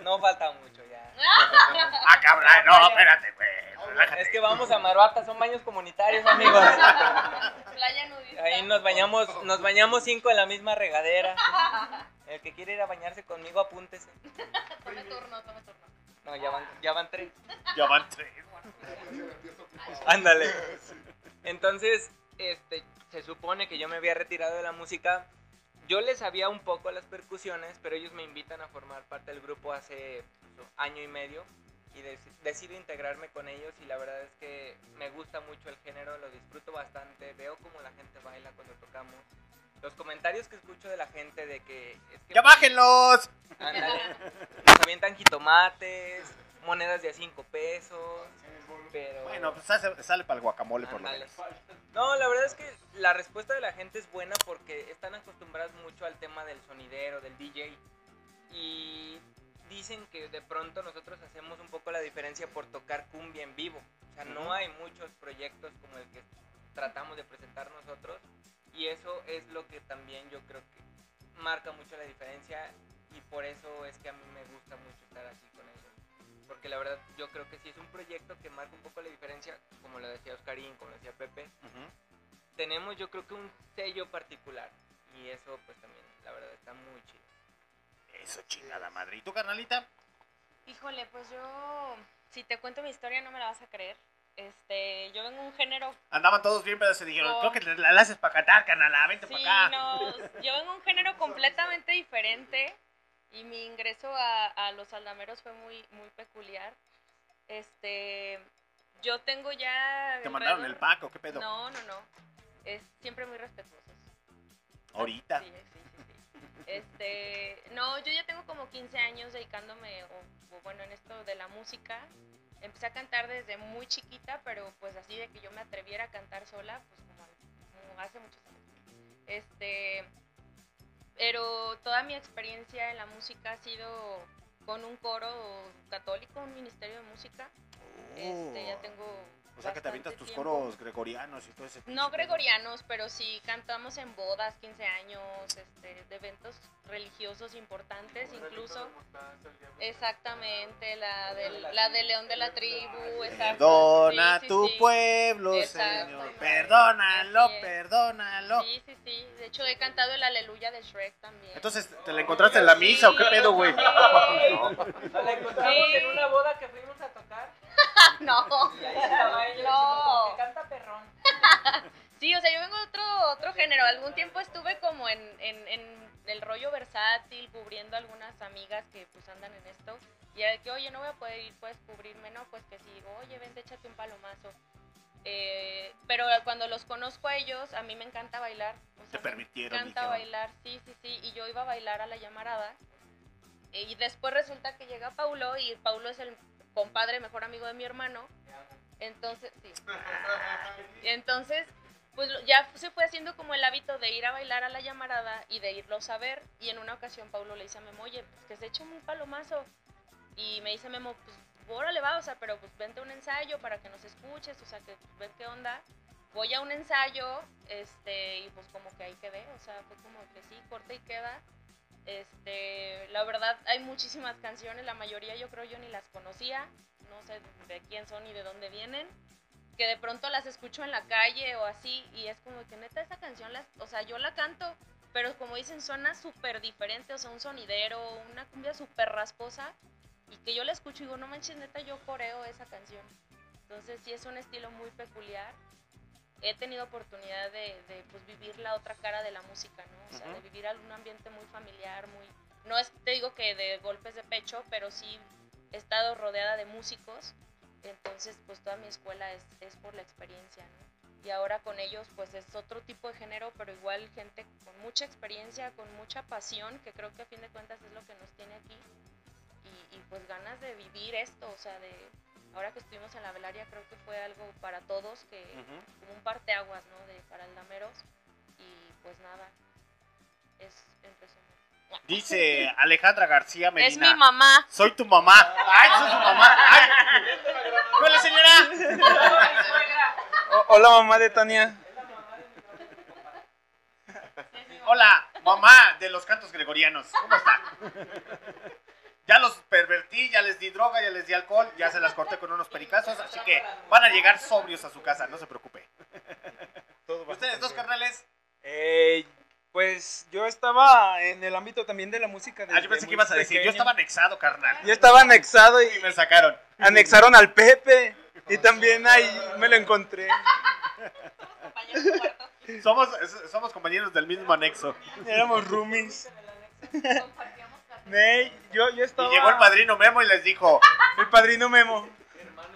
No falta mucho ya. Ah, cabrón, no, espérate, güey. Relájate. Es que vamos a Maruata, son baños comunitarios, amigos. Playa nudista. Ahí nos bañamos, nos bañamos cinco en la misma regadera. El que quiere ir a bañarse conmigo, apúntese. Tome turno, tome turno. No, ya van, ya van tres. Ya van tres. Ándale. Entonces, este, se supone que yo me había retirado de la música. Yo les sabía un poco las percusiones, pero ellos me invitan a formar parte del grupo hace año y medio y dec- decido integrarme con ellos y la verdad es que me gusta mucho el género, lo disfruto bastante, veo cómo la gente baila cuando tocamos. Los comentarios que escucho de la gente de que... Es que ¡Ya bájenlos! Ándale. Nos avientan jitomates, monedas de a 5 pesos, pero... Bueno, pues sale, sale para el guacamole por lo menos. No, la verdad es que la respuesta de la gente es buena porque están acostumbrados mucho al tema del sonidero, del DJ. Y dicen que de pronto nosotros hacemos un poco la diferencia por tocar cumbia en vivo. O sea, no hay muchos proyectos como el que tratamos de presentar nosotros. Y eso es lo que también yo creo que marca mucho la diferencia. Y por eso es que a mí me gusta mucho estar así con ellos. Porque la verdad yo creo que sí es un proyecto que marca un poco la diferencia, como lo decía Oscarín, como lo decía Pepe. Tenemos yo creo que un sello particular. Y eso pues también, la verdad, está muy chido. Eso, chingada madre. ¿Y tú, carnalita? Híjole, pues yo, si te cuento mi historia no me la vas a creer. Este, yo vengo un género Andaban todos bien, pero se dijeron, creo que la, la haces para cantar, canala, vente Sí, para acá. no, yo vengo un género completamente diferente y mi ingreso a, a los aldameros fue muy, muy peculiar. Este, yo tengo ya... ¿Te mandaron el pack o qué pedo? No, no, no. Es siempre muy respetuosos. Ahorita. Sí, sí. Este, no, yo ya tengo como 15 años dedicándome, o, o bueno, en esto de la música. Empecé a cantar desde muy chiquita, pero pues así de que yo me atreviera a cantar sola, pues como, como hace muchos años. Este, pero toda mi experiencia en la música ha sido con un coro católico, un ministerio de música. Este, ya tengo O sea que te avientas tus tiempo. coros gregorianos y todo ese No gregorianos, pero sí cantamos en bodas, 15 años, este, religiosos importantes, incluso. Exactamente, la de, la de León de la Tribu, exacto. Perdona Sí, sí, tu sí. pueblo, Exacto. Señor. Perdónalo, perdónalo. Sí, sí, sí. De hecho, he cantado el Aleluya de Shrek también. Entonces, ¿te la encontraste en la misa o qué pedo, güey? La encontramos Sí. en una boda que fuimos a tocar. no. Y ahí estaba ella diciendo como que canta perrón. Sí, o sea, yo vengo de otro, otro género. Algún tiempo estuve como en, en, en el rollo versátil, cubriendo a algunas amigas que pues andan en esto. Y era de que, oye, no voy a poder ir, puedes cubrirme, no, pues que sí, oye, vente, échate un palomazo. Eh, pero cuando los conozco a ellos, a mí me encanta bailar. O Te sea, permitieron, Me encanta bailar, sí, sí, sí. Y yo iba a bailar a la llamarada. Eh, Y después resulta que llega Paulo y Paulo es el compadre, mejor amigo de mi hermano. Entonces, sí. Y entonces, pues ya se fue haciendo como el hábito de ir a bailar a la llamarada y de irlos a ver. Y en una ocasión Paulo le dice a Memo, oye, pues que se eche un palomazo. Y me dice Memo, pues órale va, o sea, pero pues vente un ensayo para que nos escuches, o sea, que ver qué onda. Voy a un ensayo, este, y pues como que ahí quedé, o sea, fue como que sí, corta y queda. Este, la verdad, hay muchísimas canciones, la mayoría yo creo yo ni las conocía, no sé de quién son y de dónde vienen, que de pronto las escucho en la calle o así, y es como que neta esa canción, las, o sea, yo la canto, pero como dicen, suena súper diferente, o sea, un sonidero, una cumbia súper rasposa, y que yo la escucho y digo, no manches, neta, yo coreo esa canción. Entonces sí es un estilo muy peculiar. He tenido oportunidad de, de, pues, vivir la otra cara de la música, ¿no? O sea, Ujú. de vivir algún ambiente muy familiar, muy... No es, te digo que de golpes de pecho, pero sí he estado rodeada de músicos. Entonces, pues toda mi escuela es, es por la experiencia, ¿no? Y ahora con ellos, pues es otro tipo de género, pero igual gente con mucha experiencia, con mucha pasión, que creo que a fin de cuentas es lo que nos tiene aquí. Y, y, pues ganas de vivir esto, o sea, de ahora que estuvimos en la velaria creo que fue algo para todos, que como un parteaguas, ¿no? De, para el Dameros. Y pues nada, es resumen Dice Alejandra García Es Medina. mi mamá. Soy tu mamá. Ay, soy su mamá. Ay. Hola, señora. O- hola, mamá de Tania. Hola, mamá de los cantos gregorianos. ¿Cómo está? Ya los pervertí, ya les di droga, ya les di alcohol, ya se las corté con unos pericazos, así que van a llegar sobrios a su casa, no se preocupe. ¿Ustedes dos carnales? Eh, pues yo estaba en el ámbito también de la música. Ah, yo pensé que ibas a decir, yo estaba anexado, carnal. Yo estaba anexado y, me sacaron. Anexaron al Pepe y también ahí me lo encontré. Somos, somos compañeros del mismo anexo. Éramos roomies. Ney, yo, yo estaba... Y llegó el padrino Memo y les dijo, El padrino Memo.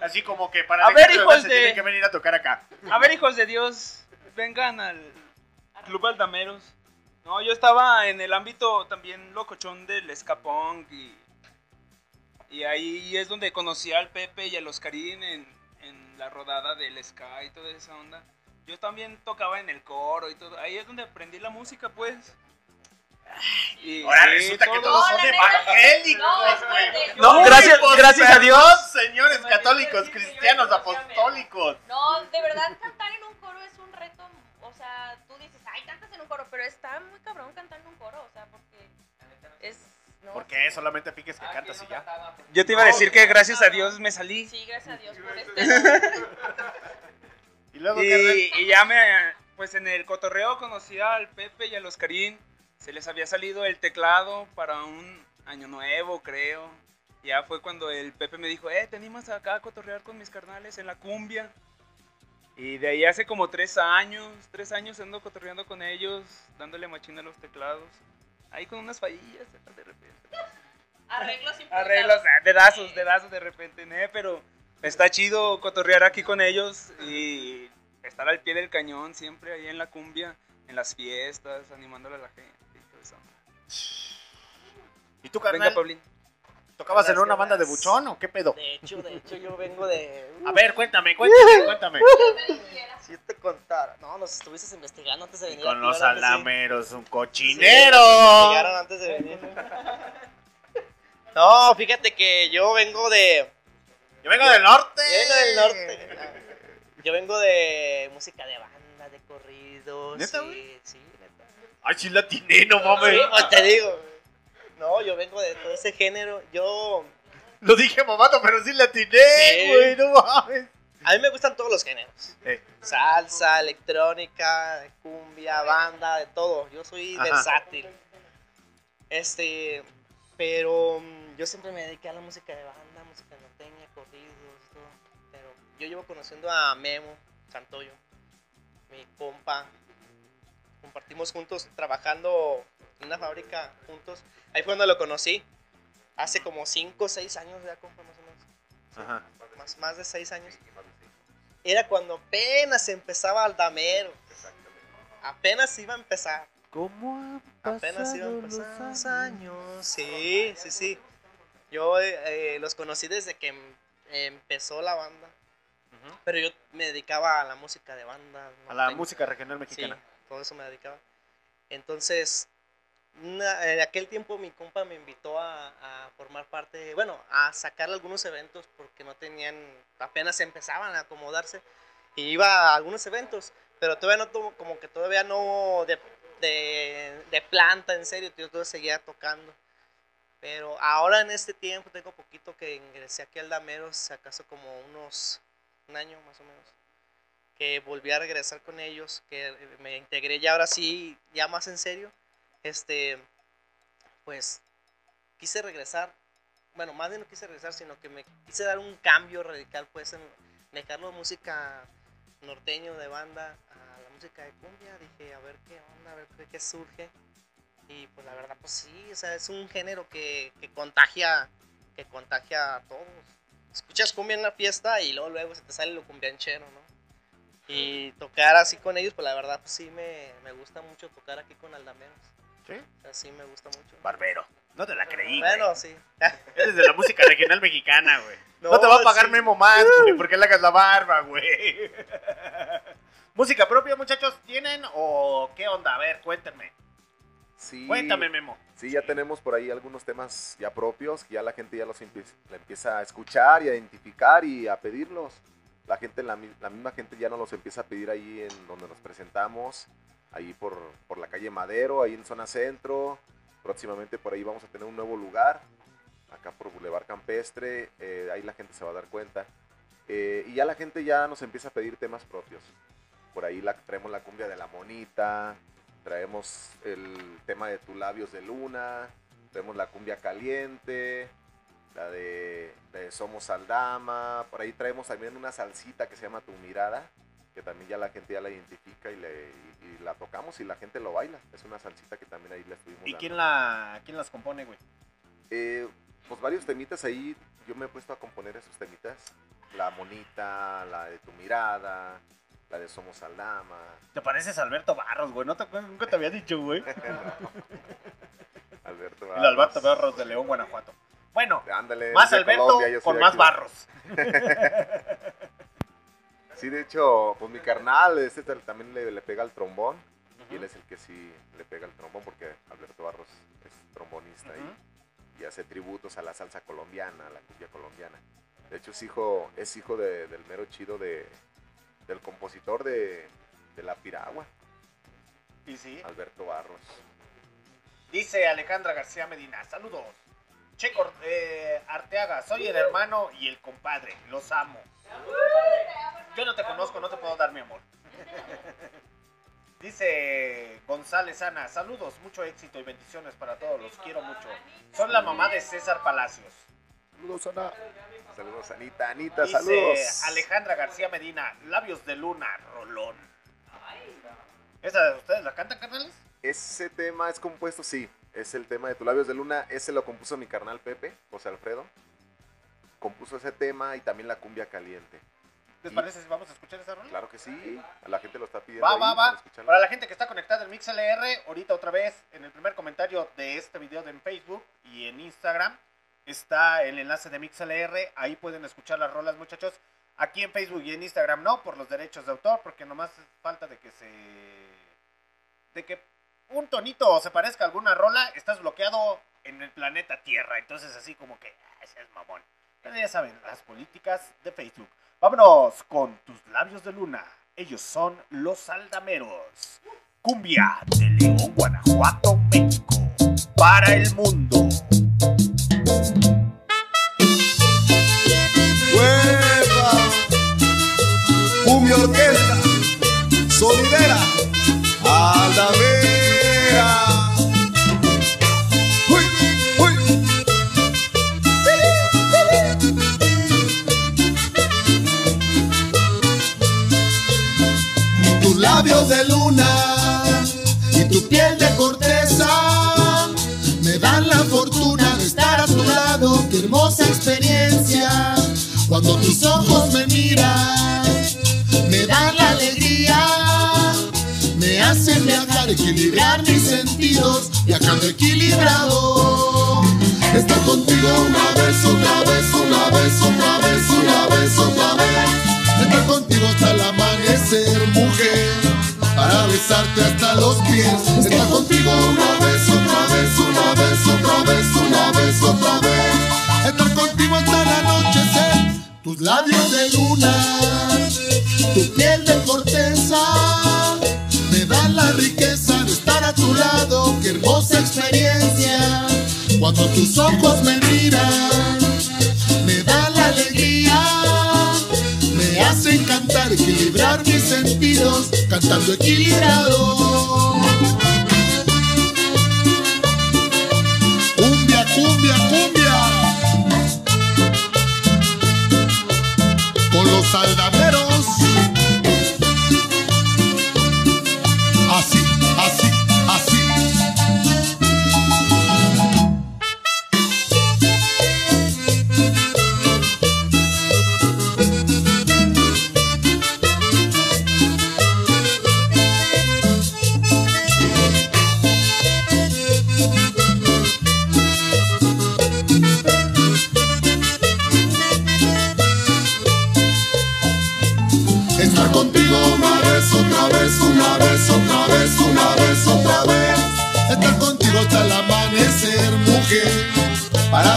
así como que para A ver, hijos de- tienen que venir a tocar acá. A ver, hijos de Dios, vengan al Club Aldameros. No, yo estaba en el ámbito también locochón del escapón y, y ahí es donde conocí al Pepe y al Oscarín en, en la rodada del ska y toda esa onda. Yo también tocaba en el coro y todo. Ahí es donde aprendí la música, pues. Y, Ahora sí, resulta que todo. todos son evangélicos, güey. No, Uy, gracias- pues, gracias a Dios. señores católicos, cristianos, apostólicos. No, de verdad cantar en O sea, tú dices, ay, cantas en un coro, pero está muy cabrón cantar en un coro. O sea, porque es. No, ¿Por qué? Solamente piques que cantas y ya. Yo te iba a decir que gracias a Dios me salí. Sí, gracias a Dios por este. Y luego, y, y ya me, pues en el cotorreo conocí al Pepe y al Oscarín. Se les había salido el teclado para un año nuevo, creo. Ya fue cuando el Pepe me dijo, eh, te animas acá a cotorrear con mis carnales en la cumbia. Y de ahí hace como tres años, tres años ando cotorreando con ellos, dándole machina a los teclados. Ahí con unas fallillas de repente. Arreglos. Arreglos, ah, dedazos, dedazos de repente, ¿eh? Pero está chido cotorrear aquí con ellos y estar al pie del cañón siempre ahí en la cumbia, en las fiestas, animándole a la gente y todo eso. ¿Y tú, Venga, carnal? ¿Tocabas en una banda de buchón o qué pedo? De hecho, de hecho, yo vengo de. A ver, cuéntame, cuéntame, cuéntame. Si yo te contara. No, nos estuviste investigando antes de venir. Con aquí, los ¿verdad que sí? aldameros, un Sí, cochinero. nos investigaron antes de venir. No, fíjate que yo vengo de. Yo vengo del norte. Yo vengo del norte. Yo vengo de música de banda, de corridos. ¿Neta, sí, sí, neta. Ay, sí la atiné, no mames. Sí, pues te digo. No, yo vengo de todo ese género. Yo. Lo dije mamando, pero sí la atiné, Sí. güey, no mames. A mí me gustan todos los géneros. Eh. Salsa, electrónica, cumbia, banda, de todo. Yo soy Ajá. versátil. Este, pero mm, yo siempre me dediqué a la música de banda, música norteña, corridos, todo. Pero yo llevo conociendo a Memo Santoyo, mi compa. Compartimos juntos, trabajando en una fábrica juntos. Ahí fue donde lo conocí. Hace como 5 o 6 años ya, compa, más o menos Ajá. más, más de seis años. Era cuando apenas empezaba Aldamero. Apenas iba a empezar. ¿Cómo Apenas iba a empezar los años. Sí, sí, sí. Yo eh, los conocí desde que em- empezó la banda. Pero yo me dedicaba a la música de banda. A la música regional mexicana. Sí, todo eso me dedicaba. Entonces, en aquel tiempo mi compa me invitó a, formar parte, bueno, a sacar algunos eventos porque no tenían, apenas empezaban a acomodarse. Y iba a algunos eventos, pero todavía no, como que todavía no de planta, en serio, yo todavía seguía tocando. Pero ahora en este tiempo, tengo poquito que ingresé aquí al Dameros, acaso como unos, un año más o menos que volví a regresar con ellos, que me integré ya ahora sí, ya más en serio, este, pues quise regresar, bueno, más bien no quise regresar, sino que me quise dar un cambio radical, pues, en dejar la música norteño de banda a la música de cumbia, dije, a ver qué onda, a ver qué, qué surge, y pues la verdad, pues sí, o sea, es un género que, que contagia, que contagia a todos. Escuchas cumbia en una fiesta y luego luego se te sale lo cumbianchero, ¿no? Y tocar así con ellos, pues la verdad, pues sí me, me gusta mucho tocar aquí con Aldameros. Me gusta mucho. Barbero. No te la creí. Bueno, güey. sí. Eres de la música regional mexicana, güey. No, No, te va a pagar sí. Memo más, güey, porque le hagas la barba, güey. ¿Música propia, muchachos, tienen o qué onda? A ver, cuéntenme. Sí. Cuéntame, Memo. Sí, ya tenemos por ahí algunos temas ya propios, que ya la gente ya los la empieza a escuchar y a identificar y a pedirlos. La gente, la, mi- la misma gente ya nos los empieza a pedir ahí en donde nos presentamos, ahí por, por la calle Madero, ahí en zona centro. Próximamente por ahí vamos a tener un nuevo lugar, acá por Boulevard Campestre, eh, ahí la gente se va a dar cuenta. Eh, y ya la gente ya nos empieza a pedir temas propios. Por ahí la, traemos la cumbia de la monita, traemos el tema de tus labios de luna, traemos la cumbia caliente, la de, de Somos Aldama, por ahí traemos también una salsita que se llama Tu Mirada, que también ya la gente ya la identifica y, le, y- y la tocamos y la gente lo baila. Es una salsita que también ahí le estuvimos ¿Y dando. quién, la, quién las compone, güey? Eh, pues varios temitas ahí, yo me he puesto a componer esos temitas. La monita, la de tu mirada, la de Somos Aldama. Te pareces a Alberto Barros, güey. No te, nunca te había dicho, güey. Alberto El Alberto Barros de León, Guanajuato. Bueno, Ándale, más Alberto Colombia, con más barros. Sí, de hecho, pues mi carnal, este también le, le pega al trombón. Y él es el que sí le pega al trombón porque Alberto Barros es trombonista y, y hace tributos a la salsa colombiana, a la cumbia colombiana. De hecho, es hijo, es hijo de- del mero chido de, del compositor de, de La Piragua, Y sí. Alberto Barros. Dice Alejandra García Medina, saludos. Che eh, Arteaga, soy el hermano y el compadre, los amo. Yo no te conozco, no te puedo dar mi amor. Dice González Ana, saludos, mucho éxito y bendiciones para todos, los quiero mucho. Soy la mamá de César Palacios. Saludos, Ana. Saludos, Anita. Anita, Dice saludos. Alejandra García Medina, labios de luna, rolón. ¿Esa ustedes la cantan, carnales? Ese tema es compuesto, sí. Es el tema de tus labios de luna. Ese lo compuso mi carnal Pepe, José Alfredo. Compuso ese tema y también la cumbia caliente. ¿Les parece si vamos a escuchar esa rola? Claro que sí. A la gente lo está pidiendo. Va, ahí va, para va. Para la gente que está conectada en MixLR, ahorita otra vez en el primer comentario de este video de en Facebook y en Instagram está el enlace de MixLR. Ahí pueden escuchar las rolas, muchachos. Aquí en Facebook y en Instagram no, por los derechos de autor, porque nomás falta de que se. de que un tonito se parezca a alguna rola, estás bloqueado en el planeta Tierra. Entonces, así como que, ah, ese es mamón. Pero ya saben, las políticas de Facebook. Vámonos con tus labios de luna. Ellos son los aldameros. Cumbia de León, Guanajuato, México. Para el mundo. Labios de luna y tu piel de corteza me dan la fortuna de estar a tu lado. Qué hermosa experiencia. Cuando tus ojos me miran, me dan la alegría. Me hacen viajar, equilibrar mis sentidos, viajando equilibrado. Estar contigo una vez, otra vez, una vez, otra vez, una vez, otra vez. Estar contigo hasta el amanecer, mujer, para besarte hasta los pies. Estar contigo una vez, otra vez, una vez, otra vez, una vez, otra vez. Estar contigo hasta el anochecer, tus labios de luna, tu piel de corteza, me dan la riqueza de estar a tu lado. Qué hermosa experiencia, cuando tus ojos me miran, mis sentidos, cantando equilibrado. Cumbia, cumbia.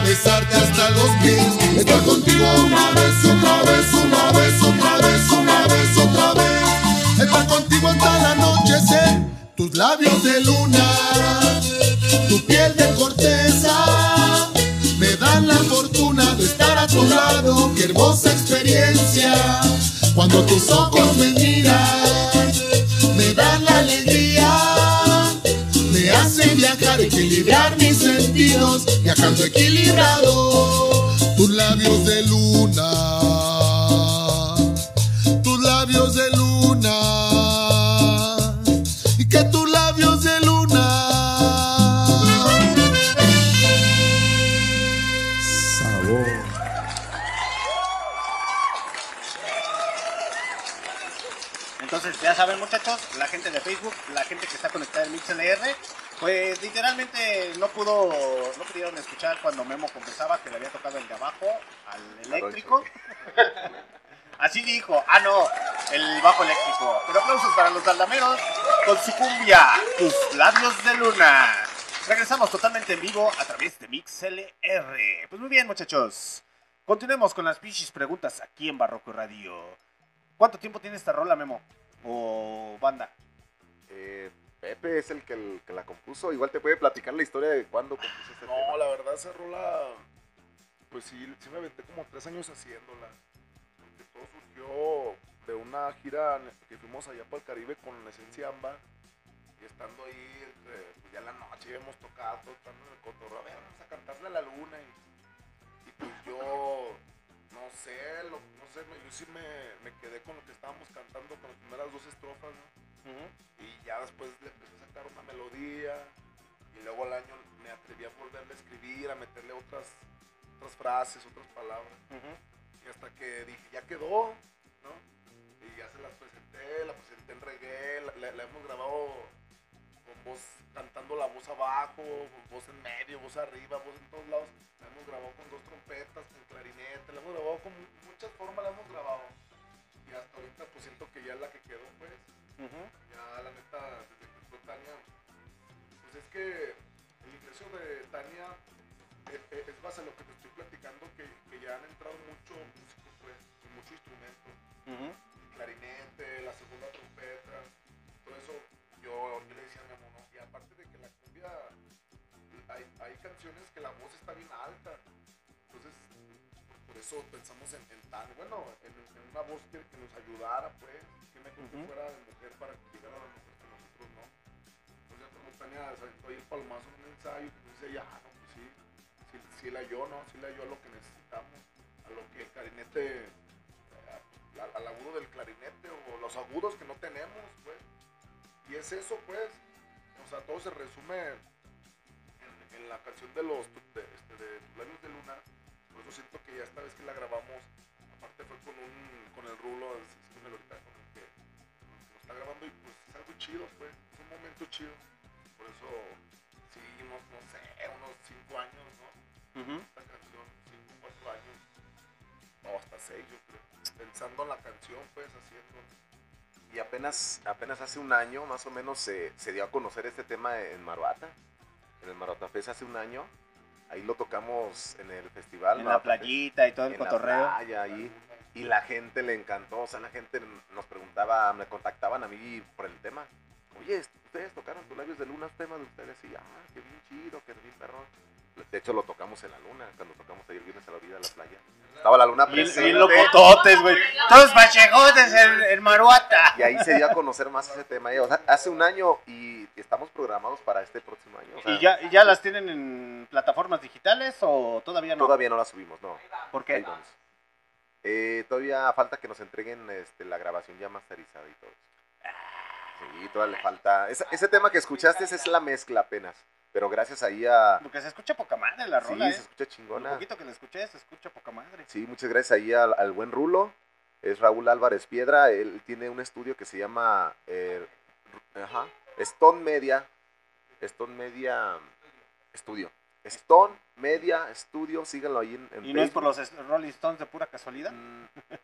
Besarte hasta los pies. Estar contigo una vez, otra vez, una vez, otra vez, una vez, otra vez. Estar contigo hasta el anochecer. Tus labios de luna, tu piel de corteza. Me dan la fortuna de estar a tu lado. Qué hermosa experiencia. Cuando tus ojos me viajando equilibrado. Tus labios de luna, tus labios de luna, y que tus labios de luna. Sabor. Entonces, ya saben, muchachos, la gente de Facebook, la gente que está conectada en MixLR, pues literalmente no pudo, no pudieron escuchar cuando Memo confesaba que le había tocado el de abajo al eléctrico. Así dijo, ah no, el bajo eléctrico. Pero aplausos para los aldameros con su cumbia, tus labios de luna. Regresamos totalmente en vivo a través de MixLR. Pues muy bien, muchachos. Continuemos con las pichis preguntas aquí en Barroco Radio. ¿Cuánto tiempo tiene esta rola, Memo? O banda. Eh, Pepe es el que, el que la compuso. Igual te puede platicar la historia de cuándo compuso este No, tema. la verdad esa rola, pues sí, sí me aventé como tres años haciéndola. Porque todo surgió de una gira que fuimos allá para el Caribe con Esencia Amba. Y estando ahí, entre, pues ya la noche habíamos tocado, todo estando en el cotorreo, a ver, vamos a cantarle a la luna. Y, y pues yo, no sé, lo- no sé, yo sí me, me quedé con lo que estábamos cantando con las primeras dos estrofas, ¿no? Y ya después le empecé a sacar una melodía. Y luego al año me atreví a volverle a escribir, a meterle otras, otras frases, otras palabras. Y hasta que dije, ya quedó, ¿no? Y ya se las presenté, la presenté en reggae, la, la- la hemos grabado con voz, cantando la voz abajo, voz en medio, voz arriba, voz en todos lados. La hemos grabado con dos trompetas, con clarinete, la hemos grabado con mu- muchas formas, la hemos grabado. Y hasta ahorita pues siento que ya es la que quedó, pues. Ya la neta, desde que entró Tania, pues es que el ingreso de Tania es, es- es base a lo que te estoy platicando, que, que ya han entrado mucho músicos, pues, y mucho instrumento. El clarinete, la segunda trompeta, todo eso, yo, yo le decía a mi amor, ¿no? y aparte de que la cumbia, hay, hay canciones que la voz está bien alta, eso pensamos en, en Tania, bueno, en, en una voz que, que nos ayudara, pues, que mejor que fuera de mujer para que llegara a la mujer que nosotros no. Entonces, ya como Tania se aventó ahí el palmazo en un ensayo, que dice, ya, no, pues sí, sí, sí la yo, ¿no? Sí la yo a lo que necesitamos, a lo que el clarinete, eh, al, agudo del clarinete o los agudos que no tenemos, pues. Y es eso, pues. O sea, todo se resume en, en la canción de los de, este, de labios de luna. Siento que ya esta vez que la grabamos, aparte fue con un con el rulo, es, es ahorita con el que, con el que lo está grabando y pues es algo chido, pues. Es un momento chido. Por eso, sí, unos, no sé, unos 5 años, ¿no? Esta canción, 5, 4 años. O hasta 6, yo creo. Pensando en la canción, pues, haciendo. Y apenas, apenas hace un año, más o menos, se, se dio a conocer este tema en Maruata. En el Maruata Fest hace un año. Ahí lo tocamos en el festival. En la playita y todo el En la cotorreo. playa, ahí. Y la gente le encantó. O sea, la gente nos preguntaba, me contactaban a mí por el tema. Oye, ustedes tocaron tus labios de luna, un tema de ustedes. Y ah, qué bien chido, qué bien perrón. De hecho, lo tocamos en la luna, cuando tocamos el viernes a la vida en la playa. Estaba la luna presente. y locototes, güey. Todos machegotes en, en Maruata. Y ahí se dio a conocer más ese tema. O sea, hace un año y estamos programados para este próximo año. o sea, ¿Y ya, y ya las tienen en plataformas digitales o todavía no? Todavía no las subimos, no. ¿Por qué? Eh, todavía falta que nos entreguen este, la grabación ya masterizada y todo. Sí, todavía le falta. Ese, ese tema que escuchaste es la mezcla apenas. Pero gracias ahí a. Porque se escucha poca madre la Sí, rola, ¿eh? se escucha chingona. Un poquito que la escuché, se escucha poca madre. Sí, muchas gracias ahí al, al buen Rulo. Es Raúl Álvarez Piedra. Él tiene un estudio que se llama eh, ajá, Stone Media. Stone Media Studio. Stone Media Studio. Síganlo ahí en, en ¿Y no es por Facebook. los Rolling Stones de pura casualidad?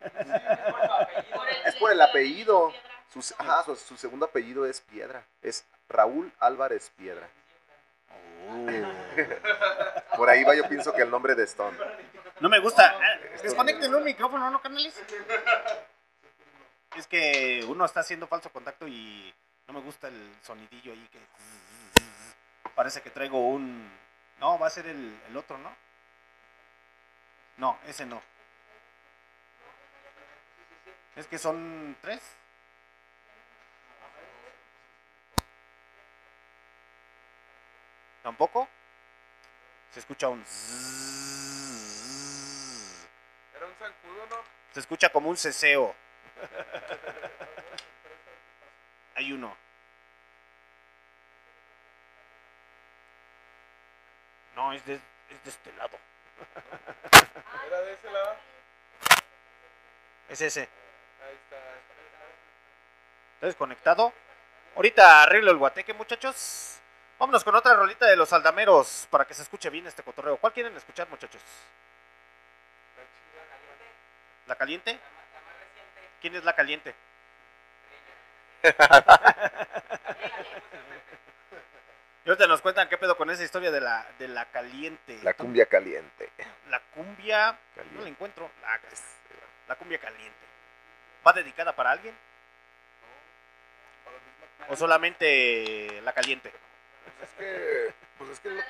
Es por el apellido. Su, ajá, su, su segundo apellido es Piedra. Es Raúl Álvarez Piedra. Por ahí va, yo pienso que el nombre de Stone. No me gusta. Ah, Desconecten un micrófono, ¿no, canales? Es que uno está haciendo falso contacto y no me gusta el sonidillo ahí que... Parece que traigo un... No, va a ser el, el otro, ¿no? No, ese no. Es que son tres. ¿Tampoco? Se escucha un... zzzz. Era un zancudo, ¿no? Se escucha como un ceseo. Hay uno. No, es de, es de este lado. Era de ese lado. Es ese. Ahí está. ¿Está desconectado? Ahorita arreglo el guateque, muchachos. Vámonos con otra rolita de los aldameros para que se escuche bien este cotorreo. ¿Cuál quieren escuchar, muchachos? ¿La caliente? ¿Quién es la caliente? y ahorita nos cuentan qué pedo con esa historia de la, de la caliente. La cumbia caliente. La cumbia. No la encuentro. Ah, la cumbia caliente. ¿Va dedicada para alguien? ¿O solamente la caliente? Pues es que. Pues es que. lo- No,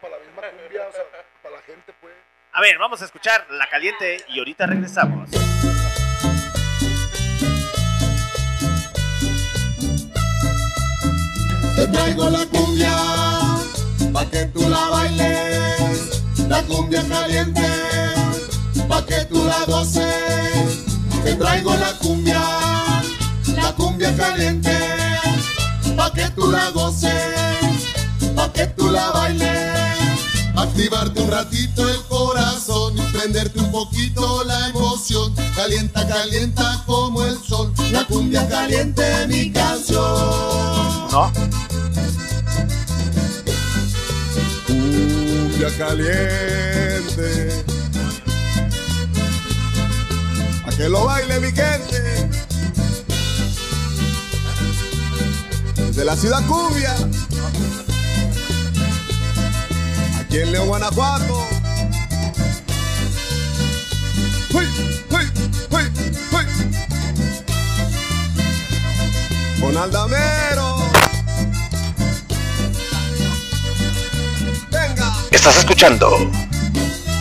para la misma cumbia, o sea, para la gente, pues. A ver, vamos a escuchar la caliente y ahorita regresamos. Te traigo la cumbia pa' que tú la bailes, la cumbia caliente pa' que tú la goces. Te traigo la cumbia, la cumbia caliente pa' que tú la goces, pa' que tú la bailes. Activarte un ratito el corazón y prenderte un poquito la emoción. Calienta, calienta como el sol. La cumbia caliente, mi canción. No. Cumbia caliente. A que lo baile mi gente. Desde la ciudad cumbia. Aquí en León, Guanajuato. ¡Uy! Con Aldamero. Venga. Estás escuchando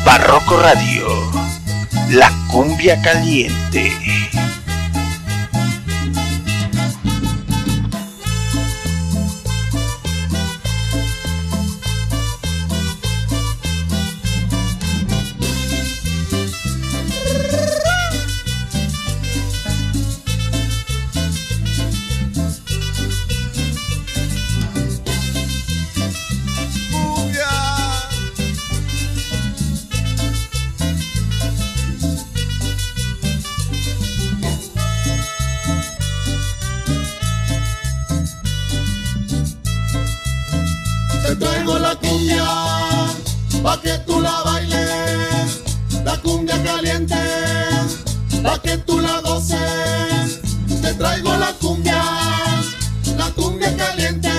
Barroco Radio, la cumbia caliente. Traigo la cumbia pa' que tú la bailes, la cumbia caliente pa' que tú la goces. Te traigo la cumbia, la cumbia caliente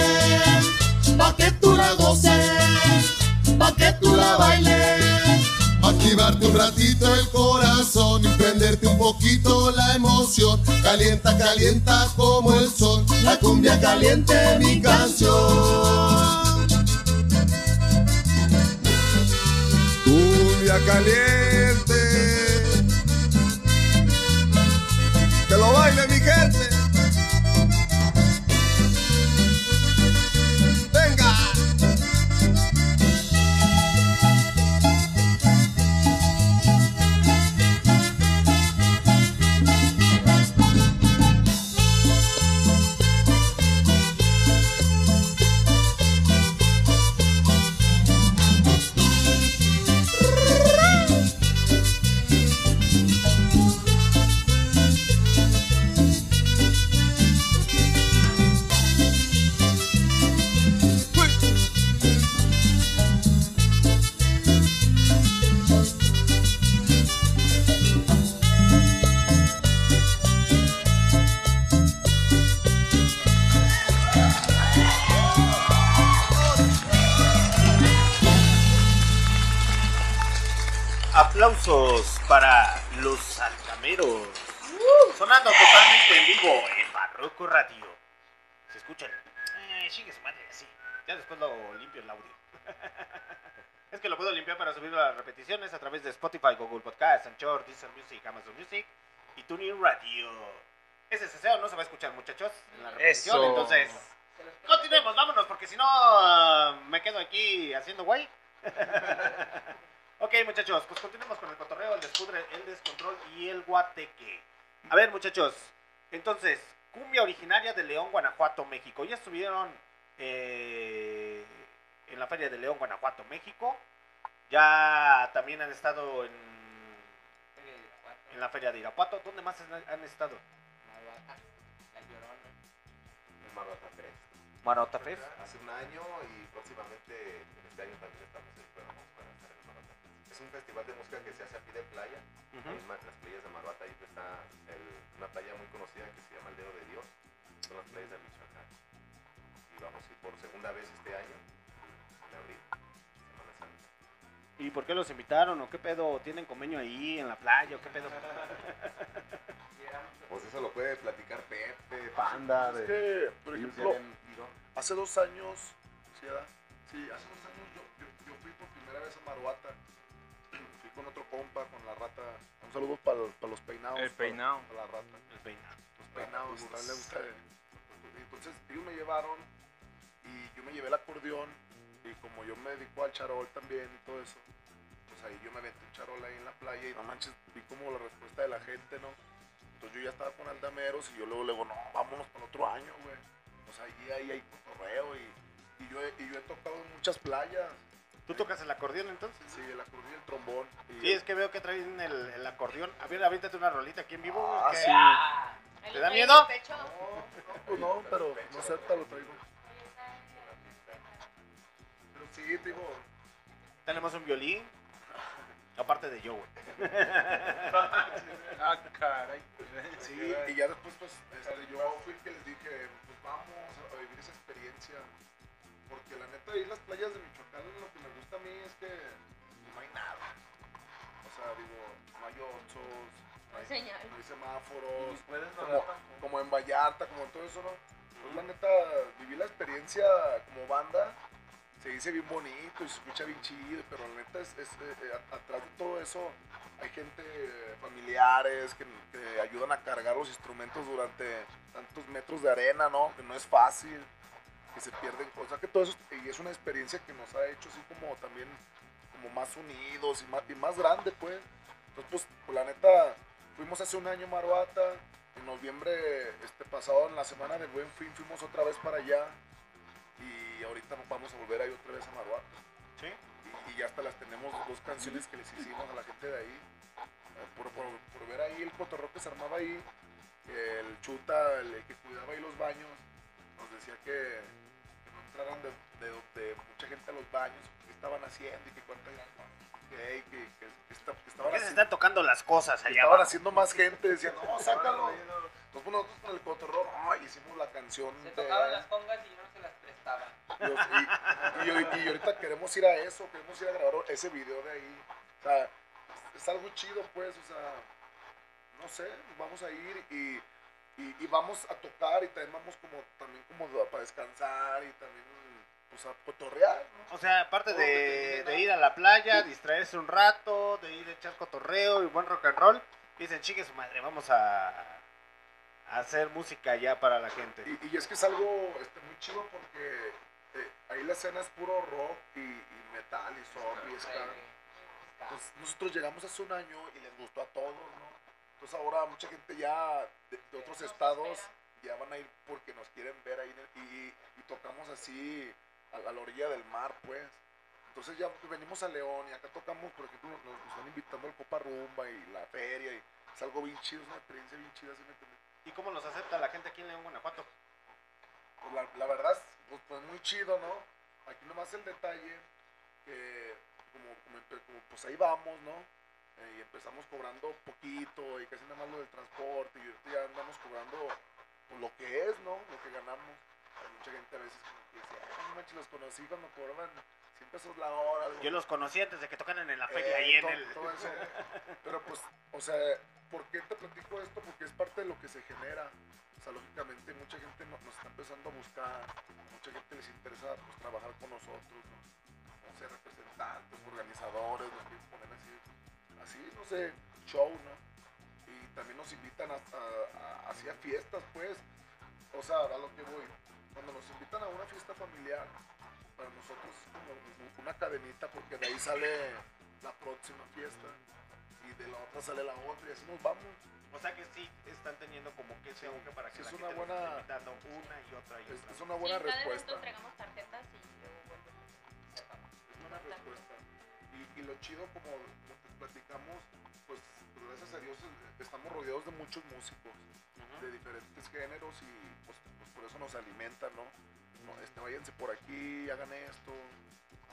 pa' que tú la goces, pa' que tú la bailes. Activarte un ratito el corazón y prenderte un poquito la emoción. Calienta, calienta como el sol. La cumbia caliente, mi canción. Caliente. Que lo baile mi gente. Para los altameros. Sonando totalmente en vivo en Barroco Radio. Se escuchan. Eh, chingue su madre, así. Ya después lo limpio el audio. es que lo puedo limpiar para subir las repeticiones a través de Spotify, Google Podcast, Anchor, Deezer Music, Amazon Music y TuneIn Radio. Ese ceseo no se va a escuchar, muchachos, en la repetición. Eso. Entonces, continuemos, vámonos, porque si no me quedo aquí haciendo guay. ok, muchachos, pues continuemos con el cotorreo, el descudre, el descontrol y el guateque. A ver, muchachos, entonces, cumbia originaria de León, Guanajuato, México. Ya estuvieron eh, en la Feria de León, Guanajuato, México. Ya también han estado en, en la Feria de Irapuato. ¿Dónde más han, estado? El Maruata Fest. Hace un año y próximamente en este año también estamos esperamos un festival de música que se hace a pie de playa, Ujú. ahí en las playas de Maruata, ahí está el- una playa muy conocida que se llama el Dedo de Dios, son las playas de Michoacán. Y vamos a ir por segunda vez este año, en abril, Semana Santa. ¿Y por qué los invitaron o qué pedo? ¿Tienen convenio ahí en la playa o qué pedo? Pues eso lo puede platicar Pepe, Panda, Es de... que, por ejemplo, hace dos años, ¿sí, verdad? Sí, hace dos años yo, yo, yo fui por primera vez a Maruata. Con otro compa, con la rata. Un saludo para los peinados. El para- peinado. Para la rata. El peinado. Los peinados, a él le gusta. Entonces, ellos me llevaron y yo me llevé el acordeón. Y como yo me dedico al charol también y todo eso, pues ahí yo me aventé un charol ahí en la playa y no manches, vi como la respuesta de la gente, ¿no? Entonces yo ya estaba con Aldameros y yo luego le digo, no, vámonos para el otro año, güey. Pues ahí, ahí hay cotorreo y, y, yo y yo he tocado en muchas playas. ¿Tú tocas el acordeón entonces? Sí, el acordeón y el trombón. Y Sí, es que veo que traen el, el acordeón. A ver, aviéntate una rolita aquí en vivo. Ah, sí. ¿Te da miedo? No, no, pero no sé, te lo traigo. Pero sí, te digo, Tenemos un violín. Aparte de yo, güey. Ah, caray. Sí, y ya después, pues, este, yo fui el que les dije, pues vamos a vivir esa experiencia. Porque la neta, ahí las playas de Michoacán, lo que me gusta a mí es que no hay nada. O sea, digo, no hay oxos, no hay, Señal. no hay semáforos, Y puedes como, como en Vallarta, como en todo eso, ¿no? Pues la neta, viví la experiencia como banda, se dice bien bonito y se escucha bien chido, pero la neta, es, es, eh, eh, atrás de todo eso hay gente, eh, familiares, que, que ayudan a cargar los instrumentos durante tantos metros de arena, ¿no? Que no es fácil, que se pierden cosas, que todo eso, y es una experiencia que nos ha hecho así como también, como más unidos y más, y más grande, pues. Entonces, pues, pues, la neta, fuimos hace un año a Maruata, en noviembre este pasado, en la semana del Buen Fin, fuimos otra vez para allá, y ahorita nos vamos a volver ahí otra vez a Maruata. ¿Sí? Y, y ya hasta las tenemos dos canciones que les hicimos a la gente de ahí. Eh, Por, por, por ver ahí el cotorreo que se armaba ahí, el chuta, el, que cuidaba ahí los baños, nos decía que, entraran de, de- de mucha gente a los baños, que estaban haciendo y que cuánta que, que, que, que esta- que estaban ¿Por qué se haciendo- están tocando las cosas allá estaban abajo? haciendo más gente, decían, no, sácalo. Entonces nosotros con el cotorreo, no, hicimos la canción. Se de- tocaban las congas y no se las prestaban. y, y- y ahorita queremos ir a eso, queremos ir a grabar ese video de ahí. O sea, es algo chido, pues, o sea, no sé, vamos a ir y, y, y vamos a tocar y también vamos como, también como para descansar y también, pues, a cotorrear, ¿no? O sea, aparte de, de ir a la playa, distraerse un rato, de ir a echar cotorreo y buen rock and roll, dicen, chique su madre, vamos a, a hacer música ya para la gente. Y, y es que es algo este, muy chido porque eh, ahí la escena es puro rock y, y metal y soft y ska. Pues nosotros llegamos hace un año y les gustó a todos, ¿no? Entonces ahora mucha gente ya de, de otros estados ya van a ir porque nos quieren ver ahí en el- y, y tocamos así a, a la orilla del mar, pues. Entonces ya venimos a León y acá tocamos, por ejemplo, nos, nos están invitando al Copa Rumba y la feria y es algo bien chido, es una experiencia bien chida, ¿sí me entiendes? ¿Y cómo los acepta la gente aquí en León, Guanajuato? Pues la, la verdad, es, pues, pues, muy chido, ¿no? Aquí nomás el detalle que como, como como, pues ahí vamos, ¿no? Eh, y empezamos cobrando poquito y casi nada más lo del transporte y ahorita ya andamos cobrando pues, lo que es, ¿no? Lo que ganamos. Hay mucha gente a veces que dice, "Ay, manches, los conocí cuando cobraban 100 pesos la hora. algo. Yo los conocí antes de que tocaran en la feria Eh, ahí en el... todo eso. Pero pues, o sea, ¿por qué te platico esto? Porque es parte de lo que se genera. O sea, lógicamente mucha gente no- nos está empezando a buscar, mucha gente les interesa pues, trabajar con nosotros, ¿no? Representantes, organizadores, nos quieren poner así, show, ¿no? Y también nos invitan a, a- a- así a fiestas, pues. O sea, a lo que voy. Cuando nos invitan a una fiesta familiar, para nosotros es como una cadenita porque de ahí sale la próxima fiesta y de la otra sale la otra y así nos vamos. O sea que sí están teniendo como que ese auge para que Sí, la es gente una buena- esté invitando una y otra y Es, otra. es una buena sí, respuesta. entregamos tarjetas y luego vuelven. Es buena respuesta. Y, y lo chido, como lo que platicamos, gracias a Dios estamos rodeados de muchos músicos de diferentes géneros y pues, pues, por eso nos alimentan, ¿no? No, este, váyanse por aquí, hagan esto,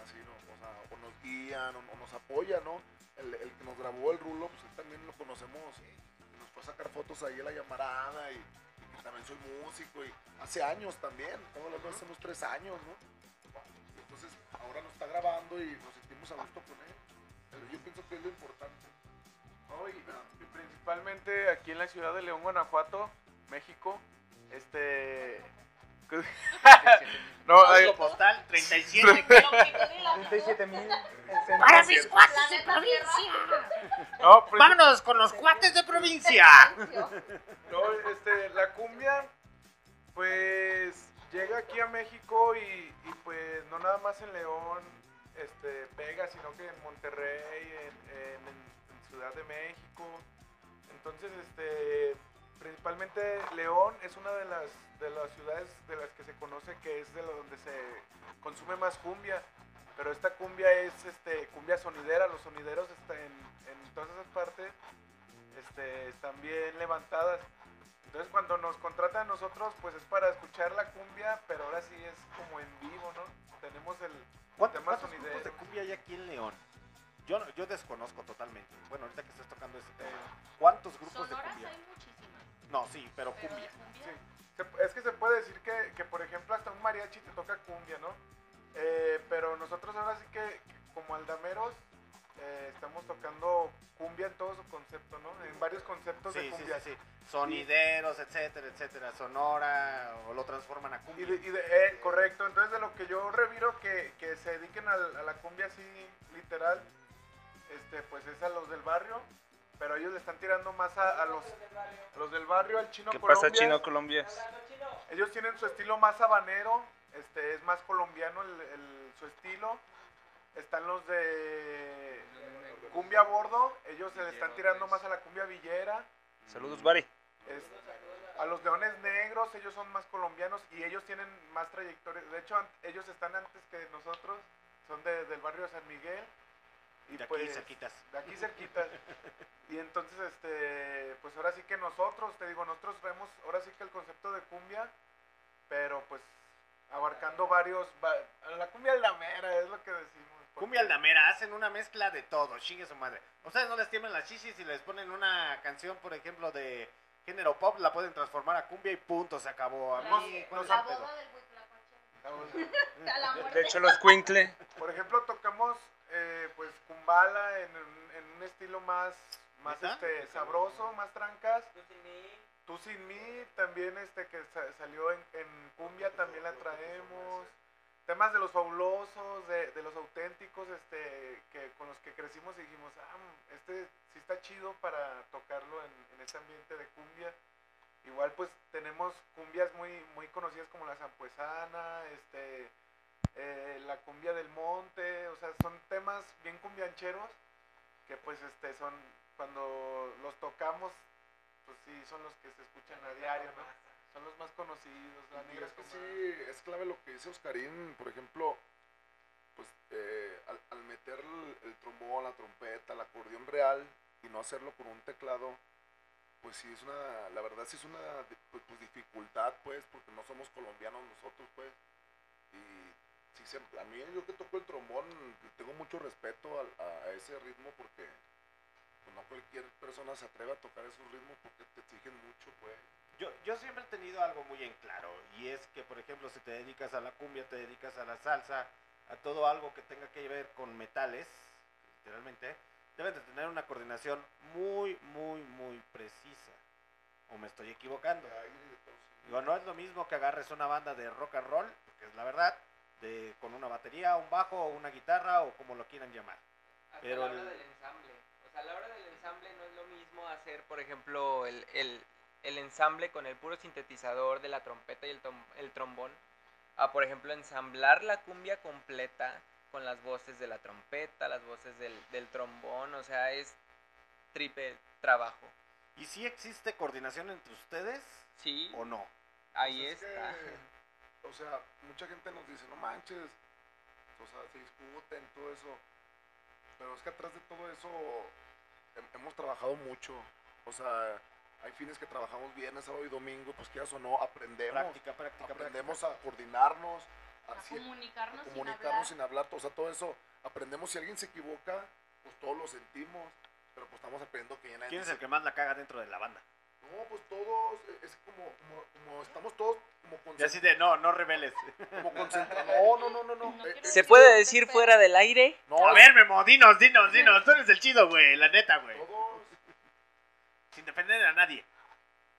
así, ¿no? O sea, o nos guían, o, o nos apoyan, ¿no? El, el que nos grabó el rulo, pues él también lo conocemos, nos fue a sacar fotos ahí a la llamarada y, y que también soy músico y hace años también, estamos hablando de hace unos tres años, ¿no? Entonces ahora nos está grabando y nos sentimos a gusto con él. Pero yo pienso que es lo importante. No, y, y principalmente aquí en la ciudad de León, Guanajuato, México, este... no, Código hay- postal 37. 37 mil. Para mis cuates de provincia. No, pues- Vámonos con los cuates de provincia. No, este, la cumbia, pues llega aquí a México y, y, pues no nada más en León este, pega, sino que en Monterrey, en, en- en Ciudad de México. Entonces, este, principalmente León es una de las, de las ciudades de las que se conoce que es de donde se consume más cumbia. Pero esta cumbia es este, cumbia sonidera, los sonideros está en, en todas esas partes este, están bien levantadas. Entonces cuando nos contratan a nosotros, pues es para escuchar la cumbia, pero ahora sí es como en vivo, ¿no? Tenemos el ¿Cuántos, tema cuántos sonidero. de cumbia hay aquí en León? Yo, no- yo desconozco totalmente. Bueno, ahorita que estás tocando ese tema. ¿Cuántos grupos de cumbia? hay muchísimas. No, sí, pero Pero cumbia. de cumbia, Sí. Se- Es que se puede decir que, que, por ejemplo, hasta un mariachi te toca cumbia, ¿no? Eh, pero nosotros ahora sí que, que como aldameros, eh, estamos tocando cumbia en todo su concepto, ¿no? En varios conceptos Sí, de sí, cumbia. sí, sí. Sonideros, etcétera, etcétera. Sonora, o lo transforman a Y cumbia. de, y de- eh, correcto, entonces de lo que yo reviro que, que se dediquen a, la cumbia así literal, este, pues es a los del barrio, pero ellos le están tirando más a, a los, los del barrio, al chino ¿Qué Colombia. pasa, Chino Colombia? Ellos tienen su estilo más habanero, este, es más colombiano el, el- su estilo. Están los de cumbia bordo, ellos se le están tirando más a la cumbia villera. Saludos, Bari. A los leones negros, ellos son más colombianos y ellos tienen más trayectoria. De hecho, ellos están antes que nosotros, son de- del barrio de San Miguel. Y De aquí cerquitas. De aquí cerquitas. y entonces, este, pues ahora sí que nosotros, te digo, nosotros vemos ahora sí que el concepto de cumbia, pero pues abarcando varios, va- la cumbia aldamera es lo que decimos. porque- Cumbia aldamera, hacen una mezcla de todo, chingue su madre. Ustedes no les tiemblan las chichis y les ponen una canción, por ejemplo, de género pop, la pueden transformar a cumbia y punto, se acabó. A mí, ¿cuál es el pedo? De hecho, los Quinkle. Kumbala en, un- en un estilo más, más este, sabroso, más trancas. Tú sin mí también este que sa- salió en, en cumbia también la traemos. Temas de los fabulosos, de, de los auténticos, este, que con los que crecimos y dijimos, ah, mm, este sí está chido para tocarlo en, en ese ambiente de cumbia. Igual pues tenemos cumbias muy, muy conocidas como la zampuesana, este, eh, la cumbia del monte, o sea, son temas bien cumbiancheros que pues este son, cuando los tocamos, pues sí, son los que se escuchan a diario, ¿no? Son los más conocidos, la negra es que sí, es clave lo que dice Oscarín, por ejemplo, pues eh, al, al meter el, el trombón, la trompeta, el acordeón real y no hacerlo con un teclado, pues sí es una, la verdad sí es una pues, pues, dificultad, pues, porque no somos colombianos nosotros, pues, y sí, se- a mí yo que toco el trombón, tengo mucho respeto a, a ese ritmo porque pues, no cualquier persona se atreve a tocar esos ritmos porque te exigen mucho, pues. Yo, yo siempre he tenido algo muy en claro y es que, por ejemplo, si te dedicas a la cumbia, te dedicas a la salsa, a todo algo que tenga que ver con metales, literalmente, deben de tener una coordinación muy, muy, muy precisa. ¿O me estoy equivocando? Digo, no es lo mismo que agarres una banda de rock and roll, porque es la verdad, de, con una batería, un bajo, una guitarra, o como lo quieran llamar. Hasta Pero a la hora el- del ensamble. O sea, a la hora del ensamble no es lo mismo hacer, por ejemplo, el, el, el ensamble con el puro sintetizador de la trompeta y el, tom- el trombón, a, por ejemplo, ensamblar la cumbia completa con las voces de la trompeta, las voces del, del trombón, o sea, es triple trabajo. ¿Y si existe coordinación entre ustedes? Sí. ¿O no? Ahí Pues es está. que, o sea, mucha gente nos dice, no manches, o sea, se discuten, todo eso. Pero es que atrás de todo eso hem- hemos trabajado mucho. O sea, hay fines que trabajamos viernes, sábado y domingo, pues quieras o no, aprendemos. Práctica, práctica, Aprendemos a coordinarnos, a, A si- comunicarnos a sin comunicarnos hablar. sin hablar. O sea, todo eso, aprendemos. Si alguien se equivoca, pues todos lo sentimos. Pero pues estamos aprendiendo que ya nadie ¿Quién es se- el que más la caga dentro de la banda? No, pues todos, eh, es como, como, como estamos todos como Y así de, no, no reveles. Como concentra- No, no, no, no, no. Eh, ¿Se puede decir fuera del aire? A ver, Memo, dinos, dinos, dinos. Tú eres el chido, güey, la neta, güey. Sin defender a nadie.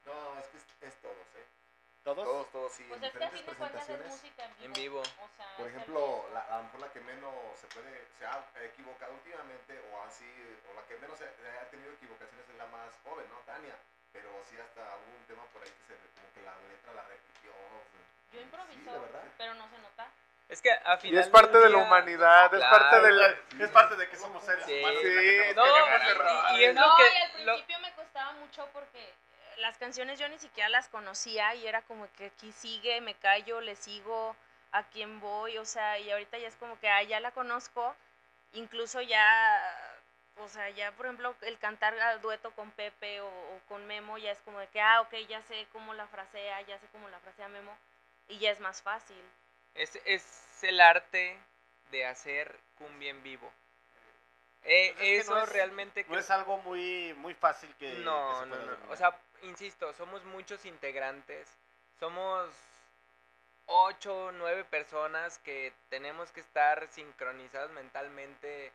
No, es que es, es todos, ¿eh? ¿Todos? Todos, todos, sí. Pues en es que a diferentes presentaciones. música en vivo. En vivo. O sea, Por ejemplo, la, a lo mejor la que menos se puede, se ha equivocado últimamente, o así, o la que menos se, se ha tenido equivocaciones es la más joven, ¿no? Tania. Pero sí hasta hubo un tema por ahí que se, como que la letra la repitió. Yo improviso, Sí, de pero no se nota. Es que a Y final es parte del de la día- humanidad, es Claro. parte de la... Es parte de que somos seres Sí. humanos. Sí, que No, de errores. y es no, lo que... y al lo- principio me costaba mucho porque las canciones yo ni siquiera las conocía y era como que aquí sigue, me callo, le sigo a quién voy, o sea, y ahorita ya es como que ah, ya la conozco, incluso ya, o sea, ya por ejemplo el cantar a dueto con Pepe o, o con Memo ya es como de que, ah, ok, ya sé cómo la frasea, ya sé cómo la frasea Memo y ya es más fácil. Es, es el arte de hacer cumbia en vivo. Eh, Pues es que eso no es- realmente No es algo muy, muy fácil que. que No, se no, no. dominar. O sea, insisto, somos muchos integrantes. Somos ocho, nueve personas que tenemos que estar sincronizados mentalmente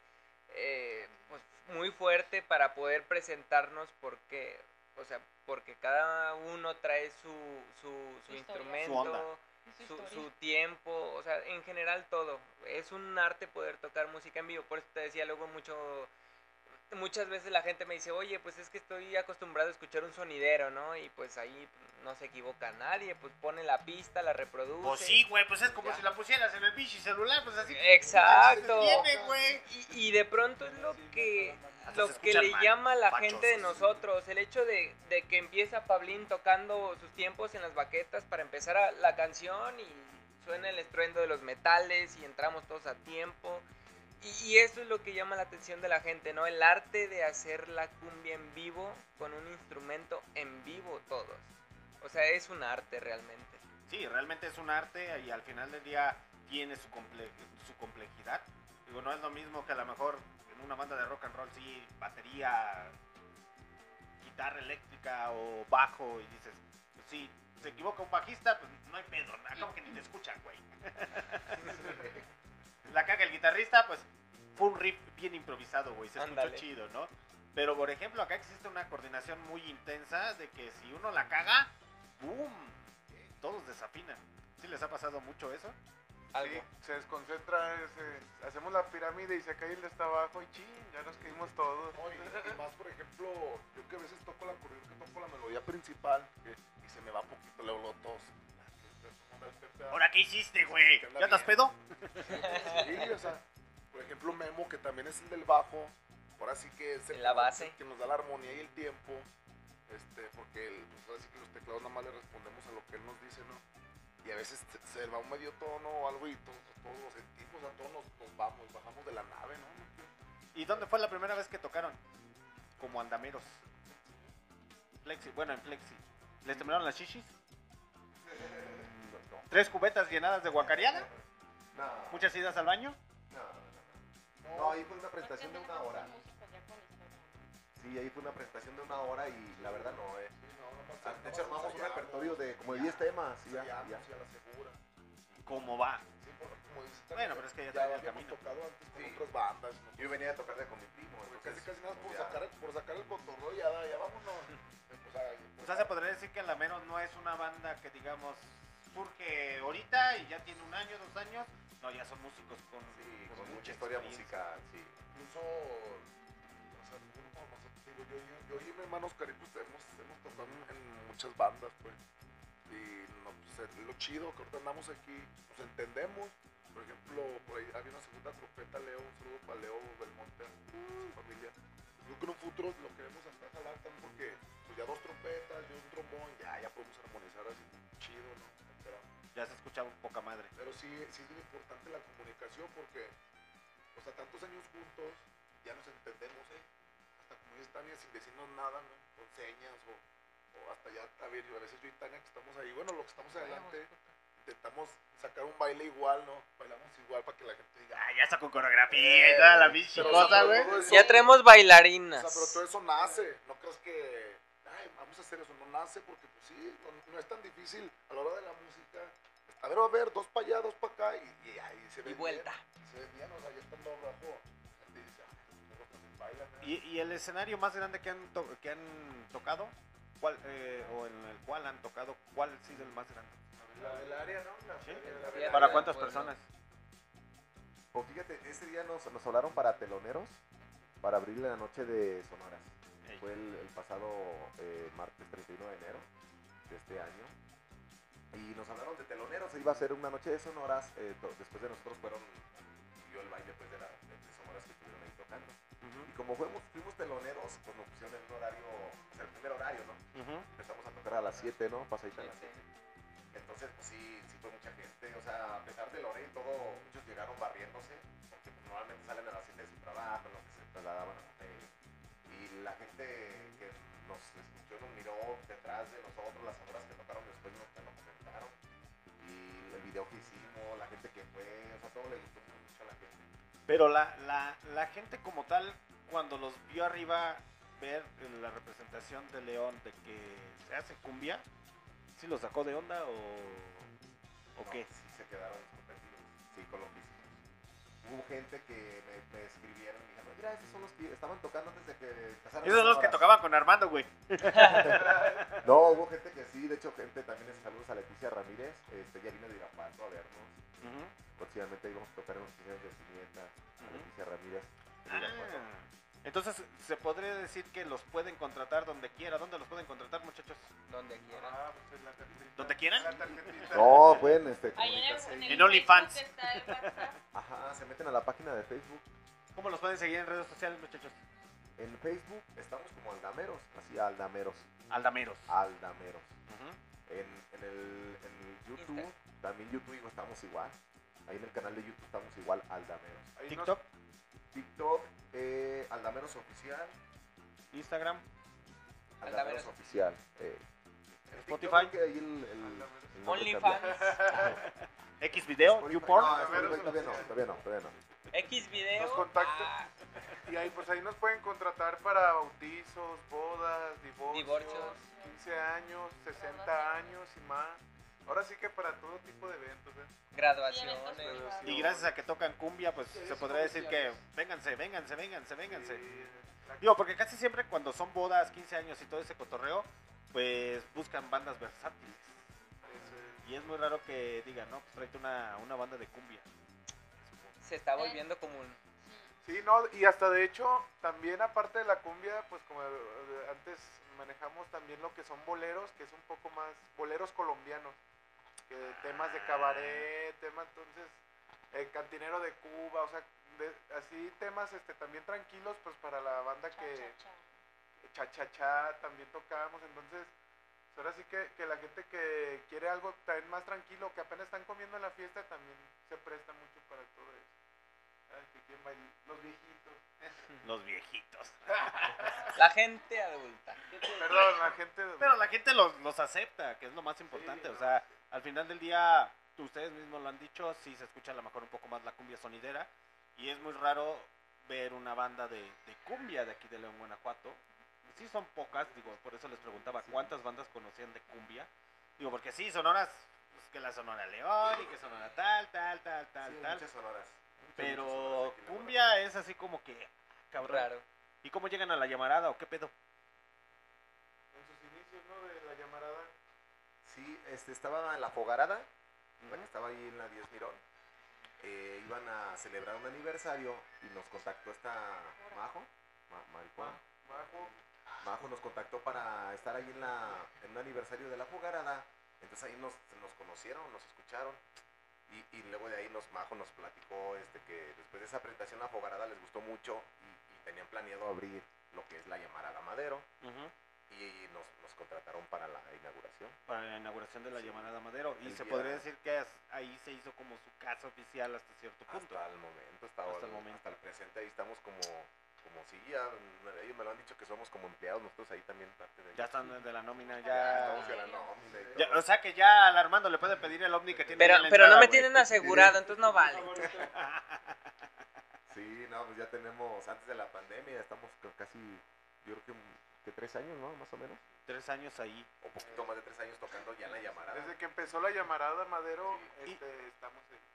eh, pues, muy fuerte para poder presentarnos porque, o sea, porque cada uno trae su, su, su Su instrumento, Su su tiempo, o sea, en general todo. Es un arte poder tocar música en vivo, por eso te decía luego mucho, muchas veces la gente me dice, oye, pues es que estoy acostumbrado a escuchar un sonidero, ¿no? Y pues ahí no se equivoca nadie, pues pone la pista, la reproduce. Pues sí, güey, pues es como si la pusieras en el pinche celular, pues así. Exacto. Tiene. Y, y de pronto es lo que lo que le mal, llama a la gente de nosotros, el hecho de, de que empieza Pablín tocando sus tiempos en las baquetas para empezar a- la canción y suena el estruendo de los metales y entramos todos a tiempo. Y, y eso es lo que llama la atención de la gente, ¿no? El arte de hacer la cumbia en vivo con un instrumento en vivo todos. O sea, es un arte realmente. Sí, realmente es un arte y al final del día tiene su, comple- su complejidad. Digo, no es lo mismo que a lo mejor en una banda de rock and roll, sí, batería, guitarra eléctrica o bajo y dices, pues sí, se equivoca un bajista, pues no hay pedo, como que ni te escuchan, güey. La caga el guitarrista, pues fue un riff bien improvisado, güey, se escuchó Ándale. chido, ¿no? Pero por ejemplo, acá existe una coordinación muy intensa de que si uno la caga, ¡boom! Todos desafinan. ¿Sí les ha pasado mucho eso? Sí, se desconcentra, se- hacemos la pirámide y se cae el de hasta abajo y ching, ya nos caímos todos. No, y, y más, por ejemplo, yo que a veces toco la que toco la melodía principal que- y se me va poquito, luego tos. ¿Ahora qué hiciste, güey? ¿Ya estás bien. pedo? Sí, o sea, por ejemplo, Memo, que también es el del bajo, ahora sí que es el la que nos- base. que nos da la armonía y el tiempo, este, porque el- pues ahora sí que los teclados nada más le respondemos a lo que él nos dice, ¿no? Y a veces se, se va un medio tono o algo y todos, todos lo sentimos, a todos nos, nos vamos, bajamos de la nave, ¿no? ¿Y dónde fue la primera vez que tocaron? Como andameros. Flexi, bueno, en Flexi. ¿Les temblaron las chichis? ¿Tres cubetas llenadas de guacareada? No, ¿Muchas idas al baño? no, no. No, ahí fue una presentación de una hora. Sí, ahí fue una presentación de una hora y la verdad no, eh. De hecho, armamos un repertorio de como de 10 temas y ya, Ya, la segura. ¿Cómo va? Sí, porque como dice Bueno, pero es que ya ya el camino. tocado antes con otras bandas. ¿no? Yo venía a tocar con mi primo. Casi, entonces, casi nada por sacar, el- por sacar el cotorreo ya, ya vámonos. O sea, O sea, se podría decir que Lameros no es una banda que, digamos, surge ahorita y ya tiene un año, dos años. No, ya son músicos con, Sí, con con mucha historia musical, sí. incluso, o sea, digo, yo, yo, yo y mi hermano Oscarito pues, hemos, hemos tocado en muchas bandas, pues. Y no, pues, es lo chido que ahorita andamos aquí, nos entendemos. Por ejemplo, por ahí había una segunda trompeta, Leo, un saludo para Leo Belmonte, su familia. Creo que en un futuro lo queremos hasta jalar también porque pues, ya dos trompetas, yo un trombón, ya, ya podemos Ya se escuchaba poca madre. pero sí, sí es muy importante la comunicación porque, o sea, tantos años juntos, ya nos entendemos, ¿eh? Hasta como dice Tania, sin decirnos nada, ¿no? Con señas o, o hasta ya, a ver, a veces yo y Tania que estamos ahí, bueno, lo que estamos adelante, intentamos sacar un baile igual, ¿no? Bailamos igual para que la gente diga, Ah, ya sacó coreografía y toda la pinche cosa, güey. Ya traemos o bailarinas. sea, pero todo eso nace, no creas que, vamos a hacer eso, no nace porque, pues sí, no, no es tan difícil a la hora de la música. A ver, a ver, dos para allá, dos para acá, y, y ahí se ve Y vuelta. Bien, se ve bien, o sea, ya estando abajo. ¿Y, y el escenario más grande que han, to- que han tocado? ¿Cuál, eh, o en el cual han tocado, ¿cuál ha sido el más grande? La del área, ¿no? La ¿Sí? la- ¿Para cuántas pueblo. personas? Pues fíjate, ese día nos, nos hablaron para teloneros para abrirle la noche de Sonoras. Fue el, el pasado eh, martes 31 de enero de este año. Y nos hablaron de teloneros, se iba a hacer una noche de Sonoras. eh, después de nosotros fueron, siguió el baile pues, de, la, de Sonoras que estuvieron ahí tocando. Y como fuimos, fuimos teloneros, pues nos pusieron en un horario, o sea, el primer horario, ¿no? Empezamos a tocar a las 7, ¿no? Pasadita a las Siete. 7. Entonces, pues sí, sí fue mucha gente. O sea, a pesar de la hora y todo, muchos llegaron barriéndose, porque pues, normalmente salen a las 7 de su trabajo, en lo que se trasladaban a la gente que nos escuchó, nos miró detrás de nosotros, las horas que tocaron después nos, nos comentaron. Y el video que hicimos, la gente que fue, o sea, todo le gustó mucho a la gente. Pero la, la, la gente como tal, cuando los vio arriba ver la representación de León de que se hace cumbia, ¿sí lo sacó de onda o, o No, qué? Sí, se quedaron sorprendidos. Sí, con lo que. Hubo gente que me, me escribieron y dijeron, mira, esos son los que estaban tocando antes de que empezaran Esos son los que Sonoras". tocaban con Armando, güey. No, hubo gente que sí, de hecho, gente también, saludos a Leticia Ramírez, este, ya vino de Irapuato a vernos. Ujú. Próximamente íbamos a tocar en los 15 años de su nieta, a. Leticia Ramírez. de entonces se podría decir que los pueden contratar donde quiera. ¿Dónde los pueden contratar, muchachos? Donde quieran. Ah, pues es la tarjetita. ¿Donde quieran? La tarjetita. No, pueden este, Ahí en el, comunicarse. en el En OnlyFans. Facebook está el WhatsApp. Ajá, se meten a la página de Facebook. ¿Cómo los pueden seguir en redes sociales, muchachos? En Facebook estamos como Aldameros, así Aldameros, Aldameros. Aldameros. Ujú. En, en, el, en el YouTube, Insta. también YouTube digo, estamos igual. Ahí en el canal de YouTube estamos igual, Aldameros. Ahí nos- TikTok, TikTok, eh, Aldameros Oficial. Instagram. Aldameros Aldameros. Oficial. Eh, Spotify. OnlyFans. X video, YouPorn. No, todavía no, todavía no, todavía no. X video. Nos contactan. ah, Y ahí, pues ahí nos pueden contratar para bautizos, bodas, divorcios, Divorcios. 15 años, 60 años y más. Ahora sí que para todo tipo de eventos, ¿eh? graduaciones. Y gracias a que tocan cumbia, pues se podría decir que vénganse, vénganse, vénganse, vénganse. Sí, Digo, porque casi siempre cuando son bodas, 15 años y todo ese cotorreo, pues buscan bandas versátiles. Y es muy raro que digan, no, pues tráete una, una banda de cumbia. Se está volviendo común. Sí, no, y hasta de hecho, también aparte de la cumbia, pues como eh, antes manejamos también lo que son boleros, que es un poco más, boleros colombianos, que temas de cabaret, temas entonces, el cantinero de Cuba, o sea, de- así temas este también tranquilos, pues para la banda que cha-cha-cha también tocamos, entonces, pues, ahora sí que, que la gente que quiere algo también más tranquilo, que apenas están comiendo en la fiesta, también se presta mucho para todo eso. Ay, que quieren bailar, los viejitos. Los viejitos. La gente adulta. Perdón, la gente. Pero la gente los, los acepta, que es lo más importante. O sea, al final del día, ustedes mismos lo han dicho, sí se escucha a lo mejor un poco más la cumbia sonidera. Y es muy raro ver una banda de, de cumbia de aquí de León, Guanajuato. Sí son pocas, digo, por eso les preguntaba cuántas bandas conocían de cumbia. Digo, porque sí, Sonoras pues, que la Sonora León y que Sonora tal, tal, tal, tal, Sí, tal. muchas sonoras. Pero muchas sonoras cumbia es así como que, cabrón. Raro. ¿Y cómo llegan a la llamarada o qué pedo? En sus inicios, ¿no? De la llamarada. Sí, este, estaba en la Fogarada, la que estaba ahí en la 10 Mirón. Eh, iban a celebrar un aniversario y nos contactó esta Majo, Ma- Maricón. Bajo. Majo nos contactó para estar ahí en, la, en un aniversario de la Fogarada. Entonces ahí nos, nos conocieron, nos escucharon. Y, y luego de ahí nos Majo nos platicó este, que después de esa presentación la Fogarada les gustó mucho y, y tenían planeado abrir lo que es la llamarada Madero. Y nos, nos contrataron para la inauguración. Para la inauguración de la llamarada Madero. Y El se día- podría decir que ahí se hizo como su casa oficial hasta cierto punto. Hasta el momento, hasta, Hasta el, momento. hasta el presente, ahí estamos como, como si ya, ellos me lo han dicho que somos como empleados, nosotros ahí también parte de Ya están de la nómina, Ya ya. estamos de la nómina y Ya, todo. o sea que ya al Armando le puede pedir el ovni que tiene. Pero, pero no me tienen asegurado, entonces no vale. Sí, no, pues ya tenemos, antes de la pandemia, estamos casi, yo creo que, que tres años, ¿no? Más o menos. Tres años ahí. O poquito más de tres años tocando ya en la llamarada. Desde que empezó la llamarada Madero, este, estamos en...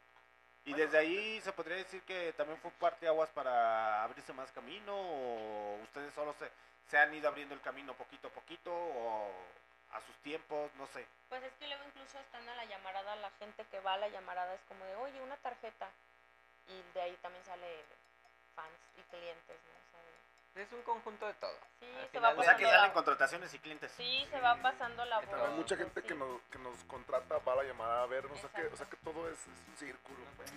Y desde ahí se podría decir que también fue parte aguas para abrirse más camino o ustedes solo se, se han ido abriendo el camino poquito a poquito o a sus tiempos, no sé. Pues es que luego incluso estando en la llamarada, la gente que va a la llamarada es como de, oye, una tarjeta. Y de ahí también sale fans y clientes, ¿no? Es un conjunto de todo. Sí, Al se final va O sea pasando que la- salen contrataciones y clientes. Sí, se va pasando la Pero hay voz. mucha gente sí. que nos, que nos contrata para la llamada a ver, o sea que, o sea que todo es, es un círculo. pues.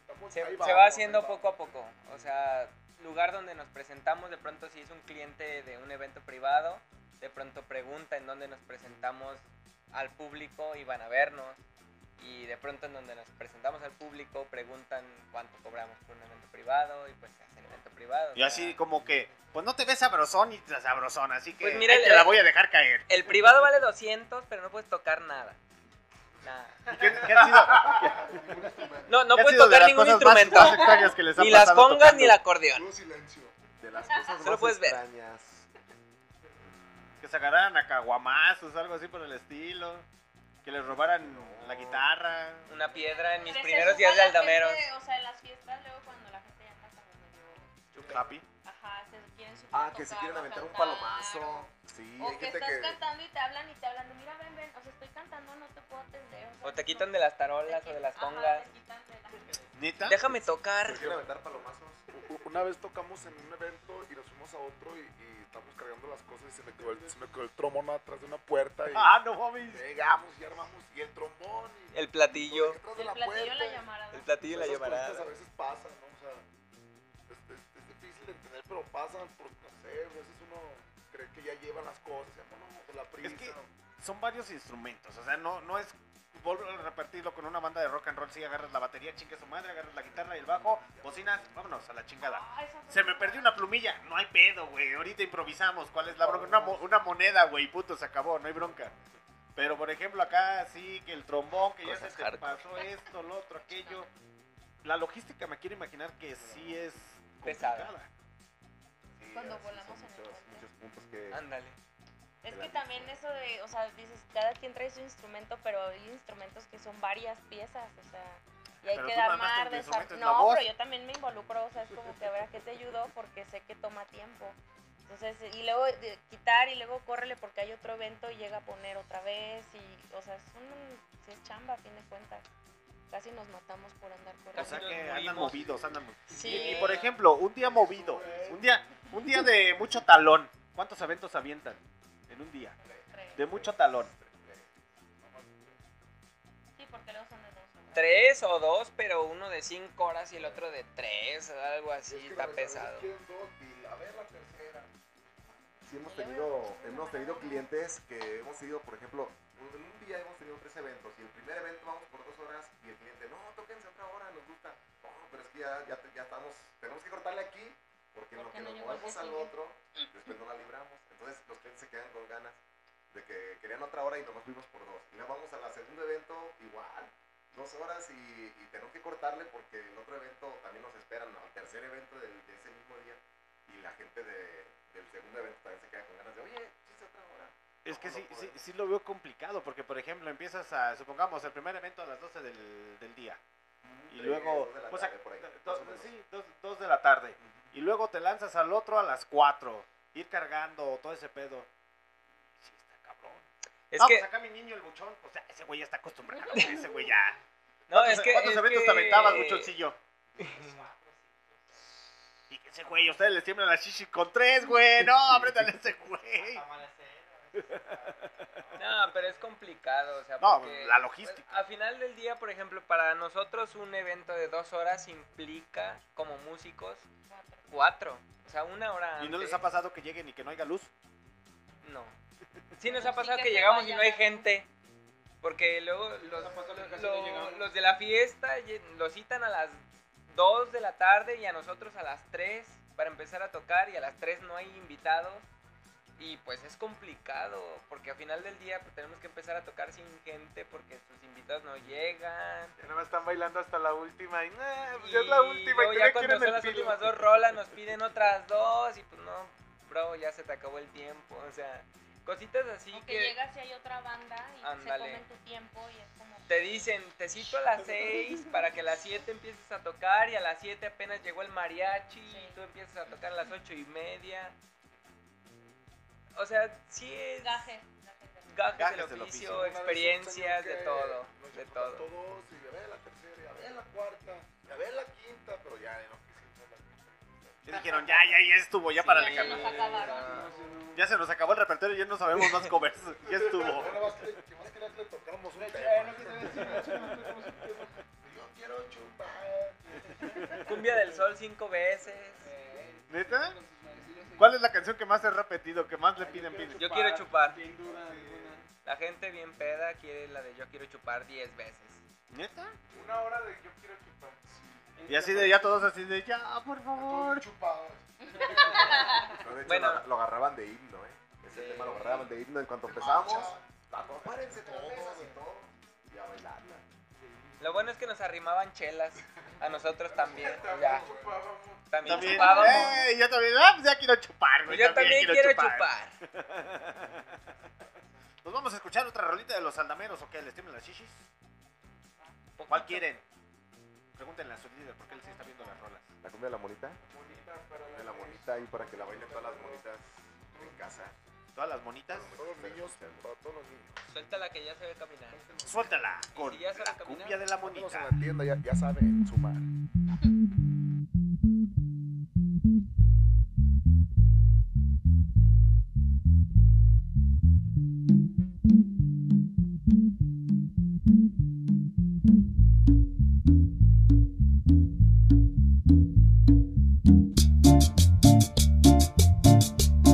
Estamos- Se, ahí se vamos, va haciendo poco a poco. O sea, lugar donde nos presentamos, de pronto si es un cliente de un evento privado, de pronto pregunta en dónde nos presentamos al público y van a vernos. Y de pronto en donde nos presentamos al público preguntan cuánto cobramos por un evento privado y pues se hace el evento privado. o Y sea, así como que, pues no te ves sabrosón y te sabrosón, así que Pues mira, ahí el- te la voy a dejar caer. El privado vale 200, pero no puedes tocar nada. Nada. ¿Qué, qué han sido? No, no ¿Qué han puedes tocar ningún instrumento. más extrañas que les ha ni las congas tocando? ni el acordeón. Silencio. De las cosas Solo más puedes ver. Que se agarraran a caguamazos, algo así por el estilo. Que les robaran la guitarra. Una piedra en mis Pero primeros días de gente, O sea, en las fiestas luego cuando la gente ya está como medio... Happy. Ajá, se quieren subir Ah, a que se tocar quieren o aventar un cantar, palomazo. Sí, O hay que gente estás que... cantando y te hablan y te hablan de, mira, ven, ven, o sea, estoy cantando, no te puedo atender. sea, O te no- quitan de las tarolas o de las Ajá, congas. te quitan de la- ¿Neta? Déjame tocar. Se quieren aventar palomazos. Una vez tocamos en un evento y nos fuimos a otro y, y estamos cargando las cosas y se me quedó el, se me quedó el trombón atrás de una puerta y Ah, no mames. llegamos y armamos y el trombón y El platillo. detrás de El la platillo puerta. la llamarada. El platillo y la llamarada. a veces pasan, ¿no? O sea, es, es- es difícil de entender, pero pasan por, no sé, a veces uno cree que ya llevan las cosas, ya no, no, por la prisa. Es que son varios instrumentos, o sea, no, no es volver a repartirlo con una banda de rock and roll, si agarras la batería, chingue su madre, agarras la guitarra y el bajo, bocinas, vámonos a la chingada. Se me perdió una plumilla, no hay pedo, güey, ahorita improvisamos, ¿cuál es la bronca? Una, mo- una moneda, güey, puto, se acabó, no hay bronca. Pero, por ejemplo, acá sí, que el trombón, que ya se te pasó esto, lo otro, aquello. La logística me quiero imaginar que sí es Pesada. Sí, Cuando volamos son en el muchos, puente. muchos puntos que... Ándale. Es que también eso de, o sea, dices, cada quien trae su instrumento, pero hay instrumentos que son varias piezas, o sea, y hay Pero que dar más No, pero yo también me involucro, o sea, es como que a ver a qué te ayudo, porque sé que toma tiempo. Entonces, y luego de- quitar y luego córrele porque hay otro evento y llega a poner otra vez, y, o sea, es un, es chamba a fin de cuentas. Casi nos matamos por andar O corriendo. sea nos que andan movidos, andan movidos. Sí. Y, y, por ejemplo, un día movido, un día, un día de mucho talón. ¿Cuántos eventos avientan en un día? De mucho talón. Sí, porque luego son de dos horas. Tres o dos, pero uno de cinco horas y el otro de tres, algo así, Es que está pesado. quieren dos y a ver la tercera. Sí hemos tenido, hemos tenido clientes que hemos ido, por ejemplo, en un día hemos tenido tres eventos y el primer evento vamos por dos horas y el cliente, no, tóquense otra hora, nos gusta. No, pero es que ya, ya, ya estamos, tenemos que cortarle aquí porque en lo que no nos movemos al otro, después no la libramos. Entonces los clientes se quedan con ganas de que querían otra hora y nos fuimos por dos. Y luego vamos al segundo evento, igual, dos horas y, y tenemos que cortarle porque el otro evento también nos esperan al tercer evento del- de ese mismo día y la gente de- del segundo evento también se queda con ganas de, oye, chiste otra hora. Es que sí, sí, sí lo veo complicado, porque por ejemplo empiezas a, supongamos, el primer evento a las 12 del, del día. Y Sí, luego, dos de la a- tarde, por ahí, do- más o menos. sí, dos, dos de la tarde. Y luego te lanzas al otro a las 4. Ir cargando todo ese pedo. Sí, está cabrón. Es no, que- pues acá mi niño, el buchón, o sea, ese güey ya está acostumbrado. ese güey ya. No, ¿Cuántos- es que- ¿Cuántos es eventos que- te aventabas, buchoncillo? Y que ese güey, ustedes les tiemblan la chichi con tres, güey. No, apréndale a ese güey. No, pero es complicado, o sea, No, porque, la logística. pues, a final del día, por ejemplo, para nosotros un evento de dos horas implica, como músicos, cuatro. O sea, una hora ¿Y no les ha pasado que lleguen y que no haya luz? No. Sí nos ha pasado que llegamos y no hay gente. Porque luego los, lo- los de la fiesta los citan a las 2 de la tarde y a nosotros a las 3 para empezar a tocar y a las 3 no hay invitados. Y pues es complicado porque al final del día pues, tenemos que empezar a tocar sin gente porque sus invitados no llegan. Ya no me están bailando hasta la última y nah, pues Y ya es la última y ya cuando son las pilo. últimas dos rolas nos piden otras dos y pues no, bro, ya se te acabó el tiempo. O sea, cositas así O que que llegas y hay otra banda y Ándale. se comen tu tiempo y es como... te dicen, te cito a las 6 para que a las 7 empieces a tocar y a las 7 apenas llegó el mariachi y tú empiezas a tocar a las 8 y media. O sea, sí es Gajes. gajes Gajes del del oficio, oficio. experiencias, de todo, de todo. a todos y a ver la tercera, y a ver la cuarta, y a ver la quinta, pero ya no quisimos la Y dijeron, ya, ya, ya estuvo, ya para Ya la acabaron. Ya se nos acabó el repertorio y ya no sabemos más covers. Ya estuvo. Ya. Yo quiero chupar. Cumbia del Sol cinco veces. ¿Neta? ¿Cuál es la canción que más he repetido, que más le piden, piden? Yo quiero chupar. La gente bien peda quiere la de yo quiero chupar 10 veces. ¿Neta? Una hora de yo quiero chupar. Y así de, ya todos así de, ya, por favor. De hecho, Bueno. lo, lo agarraban de himno, ¿eh? Ese tema lo agarraban de himno en cuanto empezamos. "Paco, Párense mesas y todo. Y a bailarla. Lo bueno es que nos arrimaban chelas. A nosotros también. Ya. También, También, chupábamos. eh, yo también, ah, pues ya quiero chupar, güey. Yo también quiero chupar. Nos vamos a escuchar otra rolita de los aldameros, ¿o qué? ¿Les tiemblan las chichis? ¿Cuál quieren? Pregúntenle a su líder, porque él sí está viendo las rolas. ¿La cumbia de la monita? De la monita ahí para que la bailen todas las monitas en casa. ¿Todas las monitas? Todos los niños, para todos los niños. Suéltala que ya se ve caminar. Suéltala con si ya sabe la caminar, cumbia de la monita. en la tienda ya, ya saben sumar.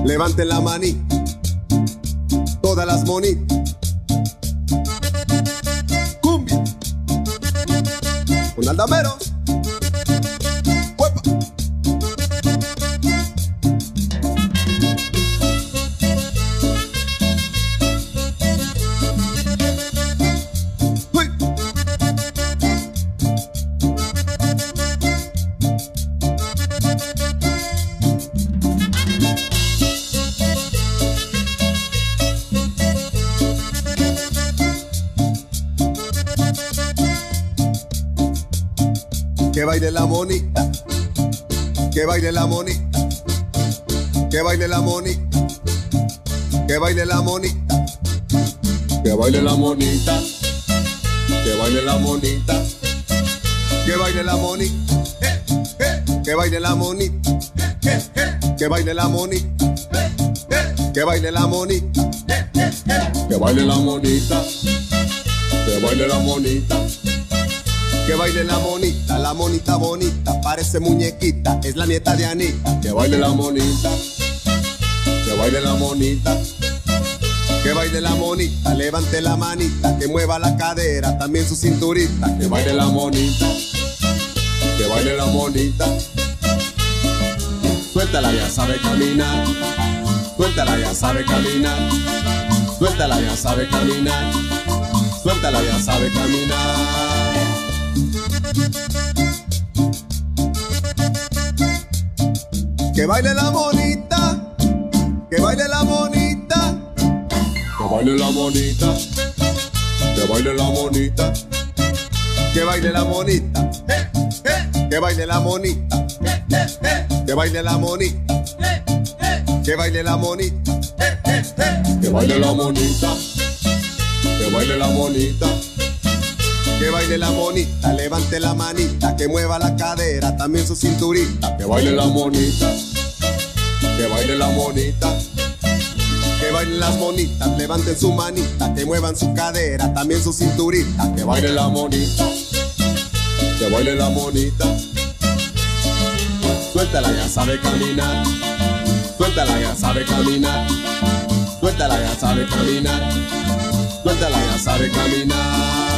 Levanten la maní, todas las moní. Cumbia, un aldamero. La monita, que baile la monita, que baile la monita, que baile la monita, que baile la monita, que baile la monita, que baile la monita, que baile la monita, que baile la monita, que baile la monita, que baile la monita, que baile la monita. Que baile la monita, la monita bonita, parece muñequita, es la nieta de Anita. Que baile la monita, que baile la monita, que baile la monita, levante la manita, que mueva la cadera, también su cinturita. Que baile la monita, que baile la monita. Suéltala, ya sabe caminar, suéltala, ya sabe caminar, suéltala, ya sabe caminar, suéltala, ya sabe caminar. Que baile la monita, que baile la monita, baile la monita, que baile la monita, que baile la monita, que baile la monita, que baile la monita, que baile la monita, que baile la monita, que baile la monita. Que baile la monita, levante la manita, que mueva la cadera, también su cinturita. Que baile la monita, que baile la monita. Que bailen las monitas, levanten su manita, que muevan su cadera, también su cinturita. Que baile la monita, que baile la monita. Suéltala, ya sabe caminar. Suéltala, ya sabe caminar. Suéltala, ya sabe caminar. Suéltala, ya sabe caminar.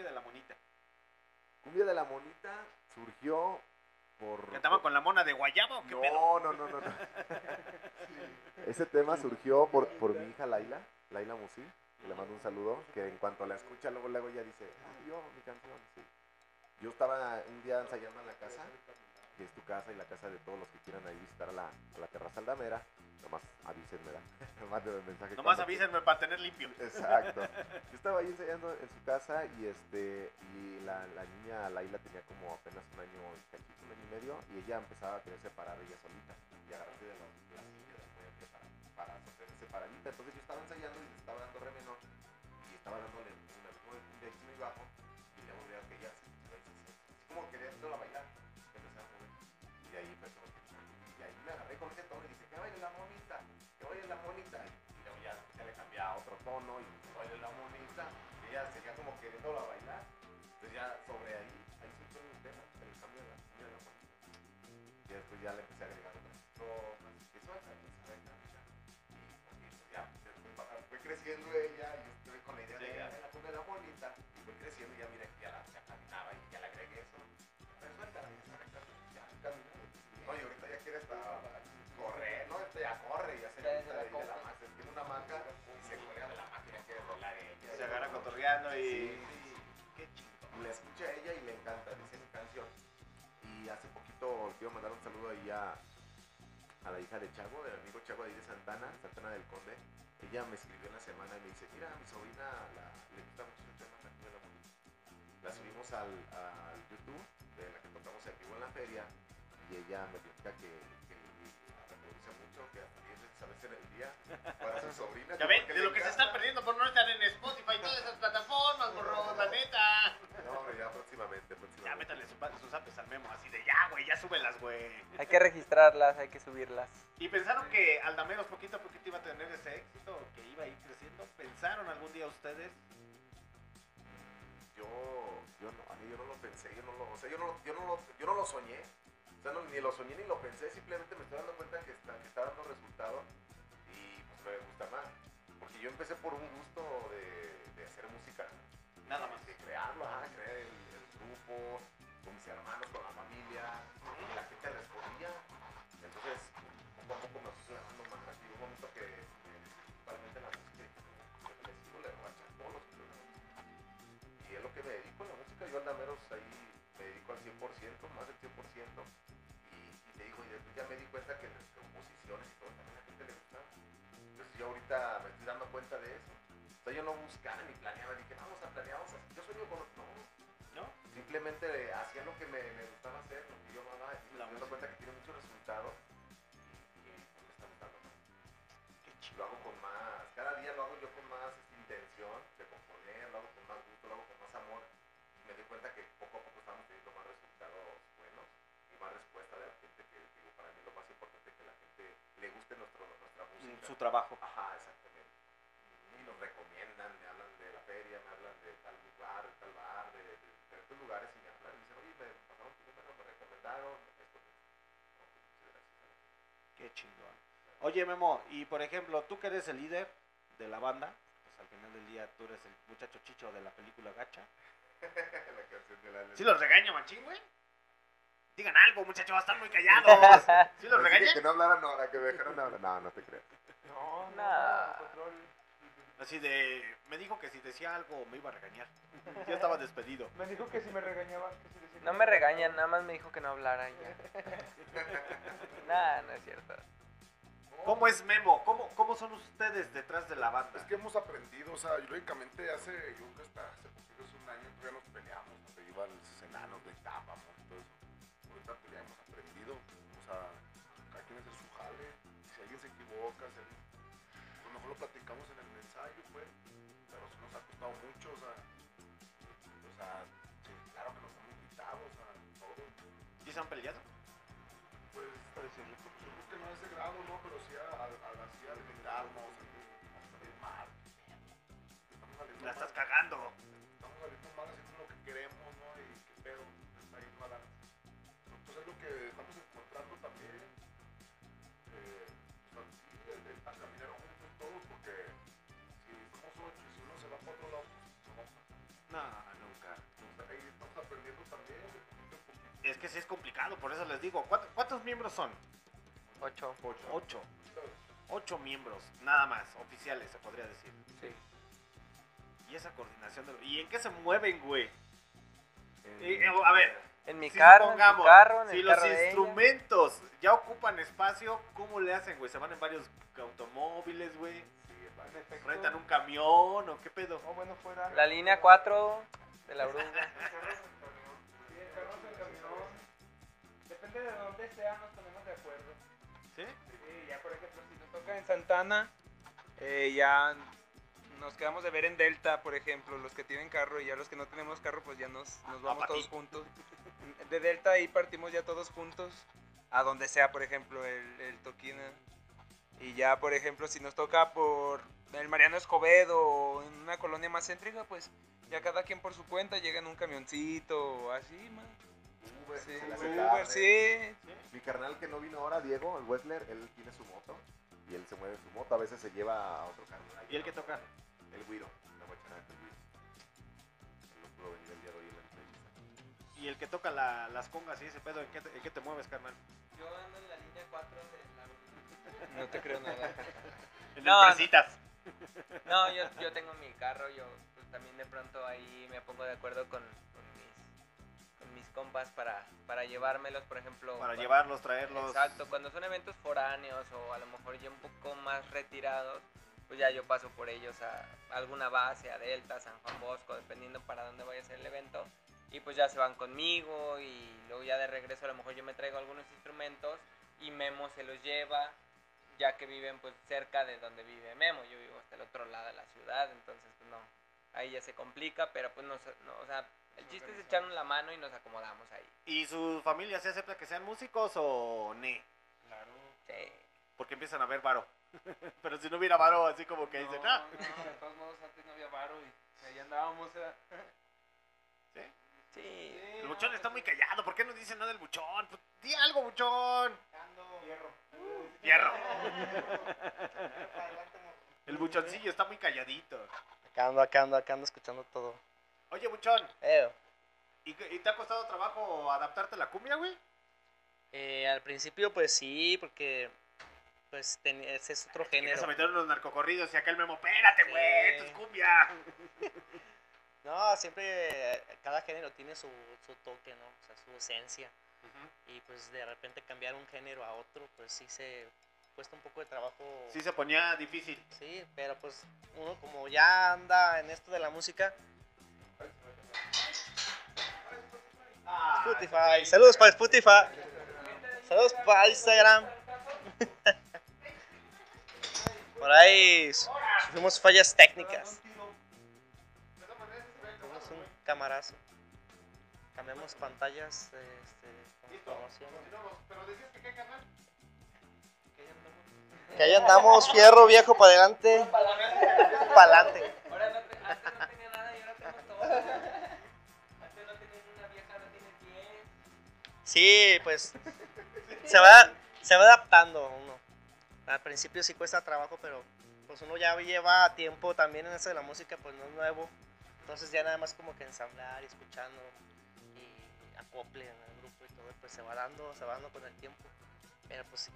Cumbia de la monita? Cumbia de la monita surgió por... ¿Que estaba con la mona de guayaba o qué no, pedo? No, no, no, no. Ese tema surgió por, por mi hija Laila, Laila Musi, que le mando un saludo, que en cuanto la escucha, luego, luego ella dice, ah, yo, mi canción, sí. Yo estaba un día ensayando en la casa, que es tu casa y la casa de todos los que quieran ahí visitar a la, a la terraza Aldamera, nomás avísenme, ¿verdad? Mándenme mensaje. Nomás cuando- avísenme para tener limpio. Exacto. Yo estaba ahí ensayando en su casa y este y la, la niña Laila tenía como apenas un año un año y medio, y ella empezaba a querer separar ella solita y agarrarse de los, de para, para sostenerse paradita. Entonces yo estaba ensayando y le estaba dando re menor y estaba dándole Y después ya le empecé a agregar otras tomas. Y eso que se. Y ya, fue creciendo ella y estuve con la idea de Sí. "Ah, la de la monita. Y fue creciendo y ya mira, ya, la, ya caminaba y ya le agregué eso. Pero suéltala, ya camina. No, y ahorita ya quiere hasta correr, ¿no? Ahorita ya corre y ya se de ahí de la máquina. Tiene una maca y se cuelga de la máquina, quiere rolar ella. Se agarra cotorreando y... Sí, Qué chingón. La escucha a ella y le encanta, dice. Y hace poquito quiero mandar un saludo ahí a, a la hija de Chago, del amigo Chago ahí de Santana, Santana del Conde. Ella me escribió en la semana y me dice, mira, mi sobrina la- le gusta mucho el tema de la de la monita". La subimos al, al YouTube, de la que tocamos en vivo en la feria, y ella me platica que, que la reproduce mucho, que hasta 10 veces a veces en el día para su sobrina. Ya ven, de lo que se están perdiendo por no estar en Spotify y todas esas plataformas, borro, la neta. Ya próximamente, próximamente. Ya métanle sus, sus apes al memo, así de ya, güey, ya súbelas, güey. Hay que registrarlas, hay que subirlas. ¿Y pensaron que Aldameros poquito a poquito iba a tener ese éxito, que iba a ir creciendo? ¿Pensaron algún día ustedes? yo, yo no, a mí yo no lo pensé, yo no lo, o sea, yo no, yo no lo, yo no lo soñé, o sea, no, ni lo soñé ni lo pensé, simplemente me estoy dando cuenta que está, que está dando resultado y pues me gusta más, porque yo empecé por un gusto de, de hacer música, Nada más. de crearlo, ajá, crear el con mis hermanos, con la familia, y la gente respondía, entonces poco a poco me fui clavando más, y un momento que, que principalmente en la música, le sigo, le voy a echar todos los kilos, y es lo que me dedico en la música. Yo Aldameros ahí me dedico al 100%, más del 100%. Y, y te digo, y después ya me di cuenta que las composiciones y todo también a la gente le gustaba. Entonces yo ahorita me estoy dando cuenta de eso. Sea, yo no buscaba ni planeaba, Simplemente hacía lo que me, me gustaba hacer, lo que yo amaba, y me dando cuenta que tiene muchos resultados. Y, pues me está gustando más. Lo hago con más, cada día lo hago yo con más este, intención de componer, lo hago con más gusto, lo hago con más amor. Y me doy cuenta que poco a poco estamos teniendo más resultados buenos y más respuesta de la gente, que digo, para mí lo más importante es que la gente le guste nuestro, nuestra música. Su trabajo. Ajá, exactamente. Y nos recomiendan, me hablan de la feria, me hablan de tal lugar, Qué chingón. Oye, Memo, y por ejemplo, tú que eres el líder de la banda, pues al final del día tú eres el muchacho chicho de la película Gacha. La canción de la ¿Sí los regaña, machín, güey? Digan algo, muchachos, están muy callados. ¿Sí los Así que no hablaran ahora, que me dejaran hablar. No, no te creas. No, Nah. Así de, me dijo que si decía algo me iba a regañar. Ya estaba despedido. Me dijo que si me regañabas, que si decía No me regañan, nada más me dijo que no hablara y ya. Nah, no es cierto. ¿Cómo es Memo? ¿Cómo, ¿Cómo son ustedes detrás de la banda? Es que hemos aprendido, o sea, lógicamente hace, yo creo que hasta hace poquito, hace un año, todavía nos peleamos, hasta iban los enanos, gritábamos y todo eso. Ahorita pues, ya hemos aprendido, o sea, cada quien hace su jale, si alguien se equivoca, si alguien- pues mejor lo platicamos en el pues, sí costado mucho, o sea, o sea, sí, claro que nos hemos gritado, o sea, todo. ¿Sí se han peleado? Pues, yo creo que no a ese grado, ¿no? Pero sí a, a, a, así a gritarnos, a. Estamos saliendo La estás cagando. Que sí es complicado, por eso les digo. ¿Cuántos, cuántos miembros son? Ocho. Ocho. Ocho miembros, nada más, oficiales, se podría decir. Sí. Y esa coordinación de... ¿Y en qué se mueven, güey? Eh, a ver, En mi si carro, en tu supongamos, carro, en si el los carro de ella. instrumentos ya ocupan espacio, ¿cómo le hacen, güey? ¿Se van en varios automóviles, güey? ¿Rentan un camión o qué pedo? Oh, bueno, fuera. La línea 4 de la Bruga. Depende de dónde sea, nos ponemos de acuerdo. ¿Sí? Sí, ya por ejemplo, si nos toca en Santana, Eh, ya nos quedamos de ver en Delta, por ejemplo, los que tienen carro y ya los que no tenemos carro, pues ya nos, nos vamos pa' todos juntos. De Delta ahí partimos ya todos juntos, a donde sea, por ejemplo, el, el Toquina. Y ya, por ejemplo, si nos toca por el Mariano Escobedo o en una colonia más céntrica, pues ya cada quien por su cuenta llega en un camioncito o así, man. Uber, Sí, se le hace Uber, tarde. sí. Mi carnal que no vino ahora, Diego, el Wessler, él tiene su moto. Y él se mueve en su moto. A veces se lleva a otro carnal. ¿Y el que toca? El Guido. La guachana del Guido. Él no pudo venir el día de hoy en la entrevista. ¿Y el que toca la- las congas y ese pedo, ¿en qué, te, en qué te mueves, carnal? Yo ando en la línea 4 de la No te creo nada. No, empresitas. No, yo, yo tengo mi carro, yo pues, también de pronto ahí me pongo de acuerdo con, compas para, para llevármelos, por ejemplo. Para llevarlos, traerlos. Exacto, cuando son eventos foráneos o a lo mejor ya un poco más retirados, pues ya yo paso por ellos a alguna base, a Delta, San Juan Bosco, dependiendo para dónde vaya a ser el evento. Y pues ya se van conmigo y luego ya de regreso a lo mejor yo me traigo algunos instrumentos y Memo se los lleva, ya que viven pues cerca de donde vive Memo. Yo vivo hasta el otro lado de la ciudad, entonces pues no, ahí ya se complica, pero pues no, no o sea, el chiste es echarnos la mano y nos acomodamos ahí. ¿Y su familia se acepta que sean músicos o ne? Claro. Sí. Porque empiezan a ver varo. Pero si no hubiera varo, así como que dicen, ah. No, de todos modos antes no había varo y ahí andábamos. ¿eh? ¿Sí? Sí. El buchón está muy callado. ¿Por qué no dice nada del buchón? Pues, di algo, buchón. Fierro. Fierro. El buchoncillo está muy calladito. Acá ando, acá ando, acá ando escuchando todo. Oye, buchón. Eh, ¿Y, y te ha costado trabajo adaptarte a la cumbia, güey? eh, al principio pues sí, porque pues ten- ese es otro género. meter unos narcocorridos y acá el memo, espérate, güey, Sí. esto es cumbia. No, siempre eh, cada género tiene su, su toque, ¿no? O sea, su esencia. Y pues de repente cambiar un género a otro, pues sí se cuesta un poco de trabajo. Sí se ponía difícil. Sí, pero pues uno como ya anda en esto de la música. Spotify. Saludos para Spotify. Saludos para Instagram. Por ahí sufrimos fallas técnicas. Tuvimos un camarazo. Cambiamos pantallas este, canal. Que ahí andamos, fierro viejo para adelante. Para adelante. Sí, pues se va, se va adaptando uno. Al principio sí cuesta trabajo, pero pues uno ya lleva tiempo también en eso de la música, pues no es nuevo. Entonces ya nada más como que ensamblar y escuchando y acople en el grupo y todo, pues se va dando, se va dando con el tiempo. Pero pues sí,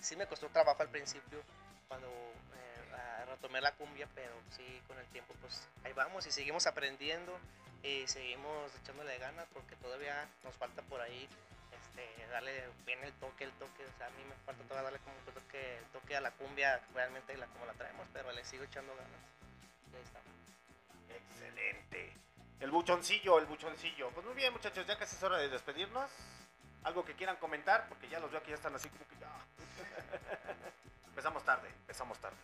sí, me costó trabajo al principio cuando eh, ah, retomé la cumbia, pero sí con el tiempo pues ahí vamos y seguimos aprendiendo y seguimos echándole ganas porque todavía nos falta por ahí este, darle bien el toque, el toque, o sea, a mí me falta todavía darle como un toque, el toque a la cumbia realmente como la traemos, pero le sigo echando ganas. Y ahí estamos. Excelente. El buchoncillo, el buchoncillo. Pues muy bien, muchachos, ya casi es hora de despedirnos. Algo que quieran comentar, porque ya los veo que ya están así ya. empezamos tarde, empezamos tarde.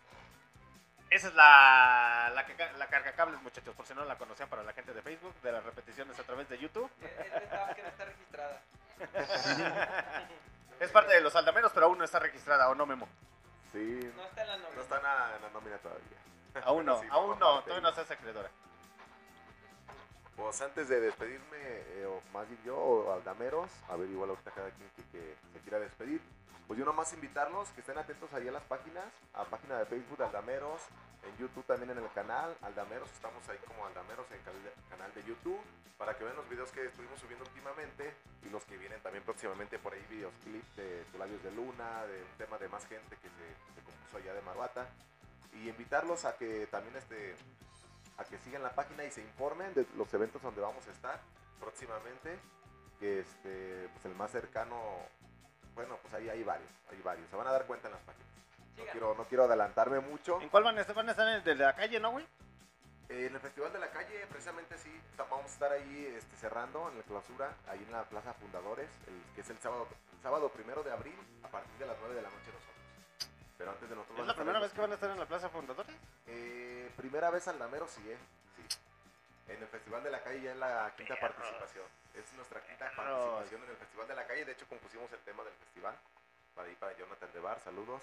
Esa es la, la, la cargacables, muchachos, por si no la conocían para la gente de Facebook, de las repeticiones a través de YouTube. Esta que no está registrada. es parte de los aldameros, pero aún no está registrada, ¿o no, Memo? Sí. No está en la nómina. No está en la, en la nómina todavía. Aún no, Sí, aún no, todavía no se hace acreedora. Pues antes de despedirme, eh, o más bien yo, o Aldameros, a ver, igual ahorita cada quien que, que se quiera despedir, pues yo nomás invitarlos que estén atentos ahí a las páginas, a página de Facebook Aldameros, en YouTube también en el canal Aldameros, estamos ahí como Aldameros en el canal de YouTube, para que vean los videos que estuvimos subiendo últimamente y los que vienen también próximamente por ahí, videos clips de Tus Labios de Luna, de un tema de más gente que se, se compuso allá de Maruata, y invitarlos a que también este a que sigan la página y se informen de los eventos donde vamos a estar próximamente. Que este, pues el más cercano, bueno, pues ahí hay varios, hay varios. Se van a dar cuenta en las páginas. No quiero, no quiero adelantarme mucho. ¿En cuál van a estar? Van a estar en el de la calle, ¿no, güey? Eh, en el Festival de la Calle, precisamente sí, vamos a estar ahí este, cerrando en la clausura, ahí en la Plaza Fundadores, el, que es el sábado, el sábado primero de abril, a partir de las 9 de la noche nosotros. Pero antes de nosotros ¿Es la primera vez que van a estar en la Plaza Fundadores? Eh, primera vez Aldamero, sí, eh. En el Festival de la Calle ya es la quinta participación. Es nuestra quinta participación en el Festival de la Calle. De hecho, compusimos el tema del festival. Para ir para Jonathan de Bar, saludos.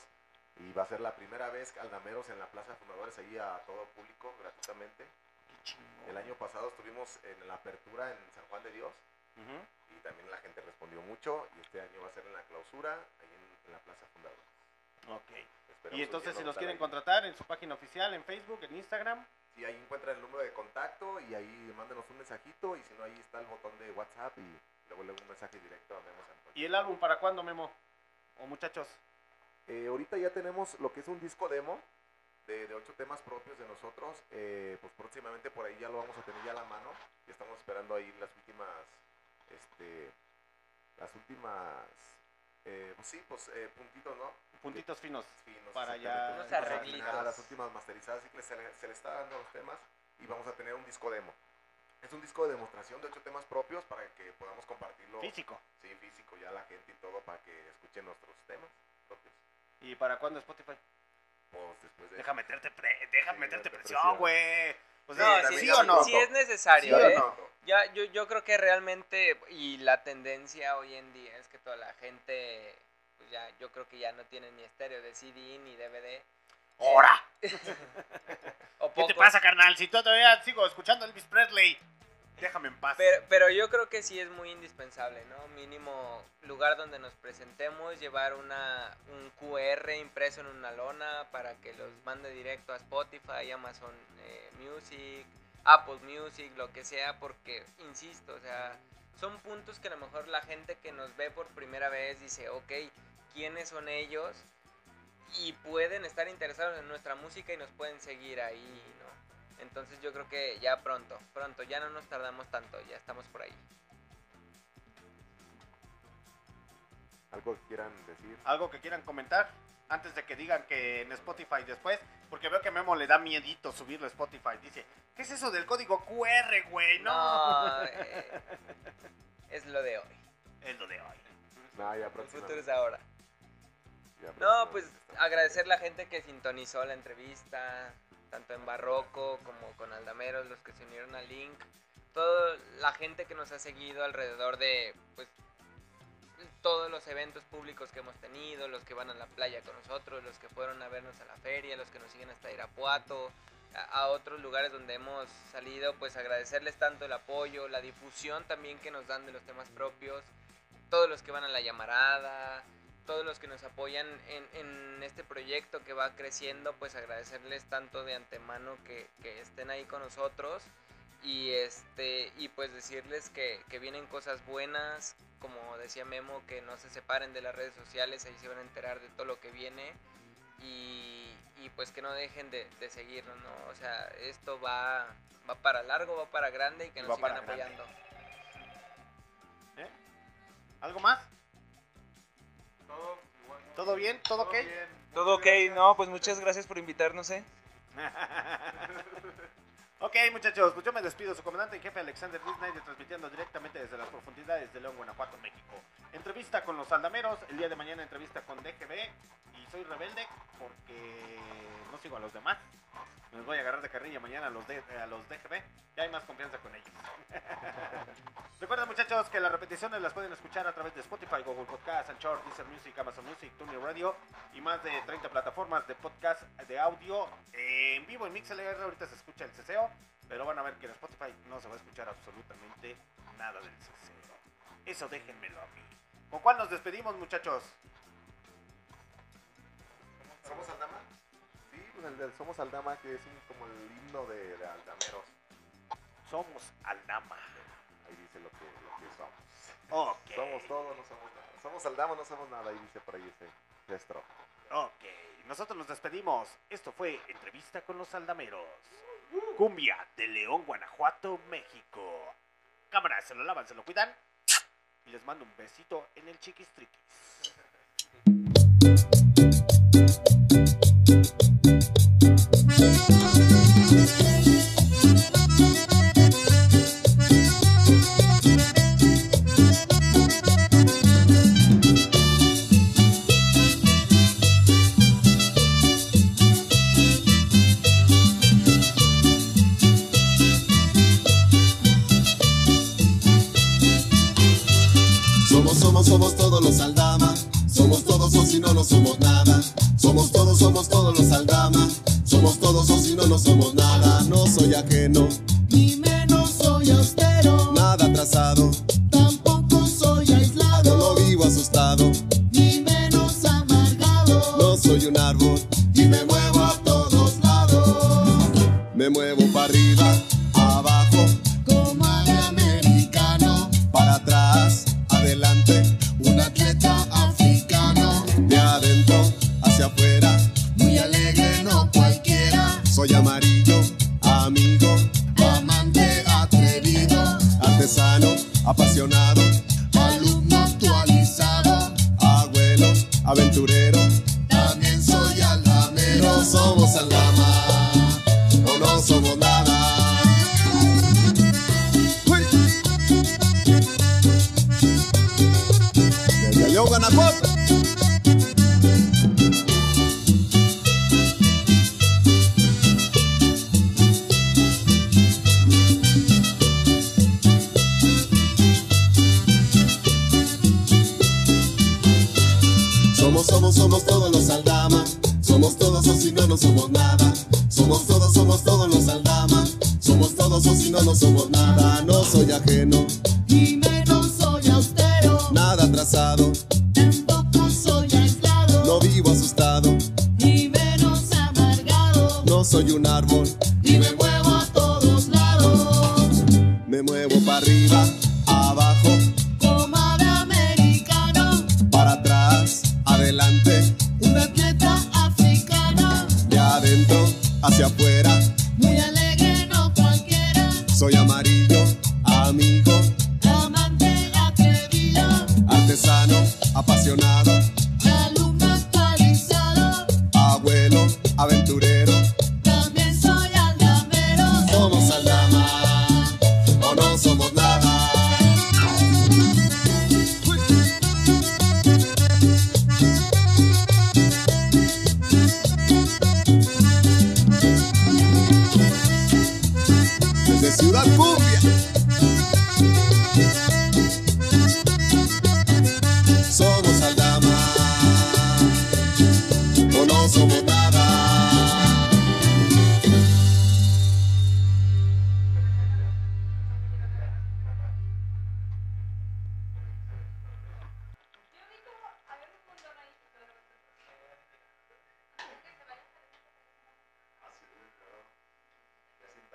Y va a ser la primera vez que Aldameros en la Plaza Fundadores, ahí a todo público, gratuitamente. El año pasado estuvimos en la apertura en San Juan de Dios. Y también la gente respondió mucho. Y este año va a ser en la clausura, ahí en, en la Plaza Fundadores. Ok. Esperemos Y entonces, si no los estar quieren ahí. contratar en su página oficial, en Facebook, en Instagram. Y ahí encuentran el número de contacto y ahí mándenos un mensajito y si no ahí está el botón de WhatsApp y luego luego un mensaje directo a Memo Santos. ¿Y el álbum para cuándo, Memo? O muchachos. Eh, ahorita ya tenemos lo que es un disco demo de, de ocho temas propios de nosotros. eh, pues próximamente por ahí ya lo vamos a tener ya a la mano y estamos esperando ahí las últimas, este, las últimas, eh, pues sí, pues eh, puntitos, ¿no? Puntitos finos. finos Para ya- Unos arreglitos. Las últimas masterizadas, así que se le, se le está dando los temas y vamos a tener un disco demo. Es un disco de demostración de ocho temas propios para que podamos compartirlo. Físico. Sí, físico, ya la gente y todo para que escuchen nuestros temas propios. ¿Y para cuándo Spotify? Pues después de... Deja meterte, pre- deja Sí, meterte presión. güey. Pues No, sí, sí, ¿sí sí, o no? sí es necesario, ¿Sí o ¿eh? no? Ya, yo, yo creo que realmente, y la tendencia hoy en día es que toda la gente, pues ya, yo creo que ya no tiene ni estéreo de CD ni DVD. ¡Hora! ¿Qué te pasa, carnal? Si tú todavía sigo escuchando a Elvis Presley, déjame en paz. Pero, pero yo creo que sí es muy indispensable, ¿no? Mínimo lugar donde nos presentemos, llevar una, un QR impreso en una lona para que los mande directo a Spotify, Amazon eh, Music, Apple Music, lo que sea, porque, insisto, o sea, son puntos que a lo mejor la gente que nos ve por primera vez dice, ok, ¿quiénes son ellos? Y pueden estar interesados en nuestra música y nos pueden seguir ahí, ¿no? Entonces yo creo que ya pronto, pronto, ya no nos tardamos tanto, ya estamos por ahí. ¿Algo que quieran decir? ¿Algo que quieran comentar? Antes de que digan que en Spotify después, porque veo que Memo le da miedito subirlo a Spotify. Dice, ¿qué es eso del código QR, güey? No. No, eh, es lo de hoy. Es lo de hoy. No, ya El futuro es ahora. Ya No, pues agradecer a la gente que sintonizó la entrevista, tanto en Barroco como con Aldameros, los que se unieron al Link, toda la gente que nos ha seguido alrededor de pues todos los eventos públicos que hemos tenido, los que van a la playa con nosotros, los que fueron a vernos a la feria, los que nos siguen hasta Irapuato, a, a otros lugares donde hemos salido, pues agradecerles tanto el apoyo, la difusión también que nos dan de los temas propios, todos los que van a la llamarada, todos los que nos apoyan en, en este proyecto que va creciendo, pues agradecerles tanto de antemano que, que estén ahí con nosotros y este y pues decirles que, que vienen cosas buenas, como decía Memo, que no se separen de las redes sociales, ahí se van a enterar de todo lo que viene y, y pues que no dejen de, de seguirnos, ¿no? O sea, esto va, va para largo, va para grande y que nos Va sigan apoyando. ¿Eh? ¿Algo más? ¿Todo bien? ¿Todo ok? Todo ok, no, pues muchas gracias por invitarnos, eh. Ok, muchachos, pues yo me despido. Su comandante en jefe Alexander Disney, transmitiendo directamente desde las profundidades de León, Guanajuato, México. Entrevista con los aldameros. El día de mañana entrevista con DGB. Y soy rebelde porque no sigo a los demás. Me voy a agarrar de carrilla mañana a los, de- a los DGB. Ya hay más confianza con ellos. Recuerden, muchachos, que las repeticiones las pueden escuchar a través de Spotify, Google Podcast, Anchor, Deezer Music, Amazon Music, TuneIn Radio y más de 30 plataformas de podcast de audio en vivo en MixLR. Ahorita se escucha el ceseo, pero van a ver que en Spotify no se va a escuchar absolutamente nada del ceseo. Eso déjenmelo a mí. ¿Con cuál nos despedimos, muchachos? ¿Somos Aldama? Pues el del Somos Aldama, que es un- como el himno de, de Aldameros. Somos Aldama. Ahí dice lo que, lo que somos. Ok. Somos todo, no somos nada. Somos Aldama, no somos nada. Ahí dice por ahí ese estro. Ok, nosotros nos despedimos. Esto fue Entrevista con los Aldameros. Cumbia de León, Guanajuato, México. Cámara, se lo lavan, se lo cuidan. Y les mando un besito en el chiquistriquis. Somos, no, somos nada. No soy ajeno.